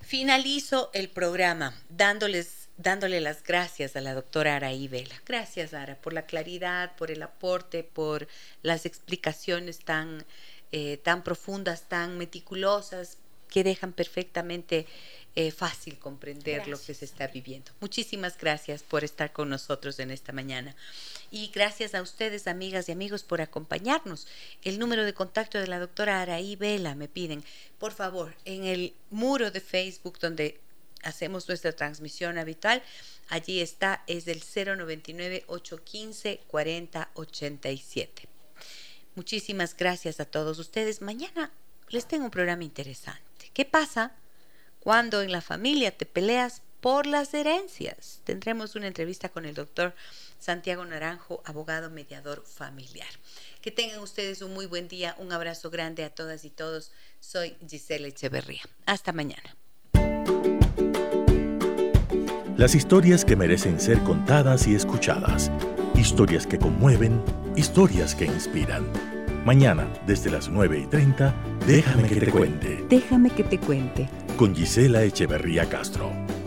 Finalizo el programa dándoles dándole las gracias a la doctora Araí Vela. Gracias, Ara, por la claridad, por el aporte, por las explicaciones tan eh, tan profundas, tan meticulosas, que dejan perfectamente eh, fácil comprender lo que se está viviendo. Muchísimas gracias por estar con nosotros en esta mañana. Y gracias a ustedes, amigas y amigos, por acompañarnos. El número de contacto de la doctora Araí Vela me piden, por favor, en el muro de Facebook donde hacemos nuestra transmisión habitual, allí está, es del 099-815-4087. Muchísimas gracias a todos ustedes. Mañana les tengo un programa interesante. ¿Qué pasa cuando en la familia te peleas por las herencias? Tendremos una entrevista con el doctor Santiago Naranjo, abogado mediador familiar. Que tengan ustedes un muy buen día. Un abrazo grande a todas y todos. Soy Giselle Echeverría. Hasta mañana. Las historias que merecen ser contadas y escuchadas. Historias que conmueven, historias que inspiran. Mañana, desde las 9 y 30, déjame que te cuente. Déjame que te cuente. Con Gisela Echeverría Castro.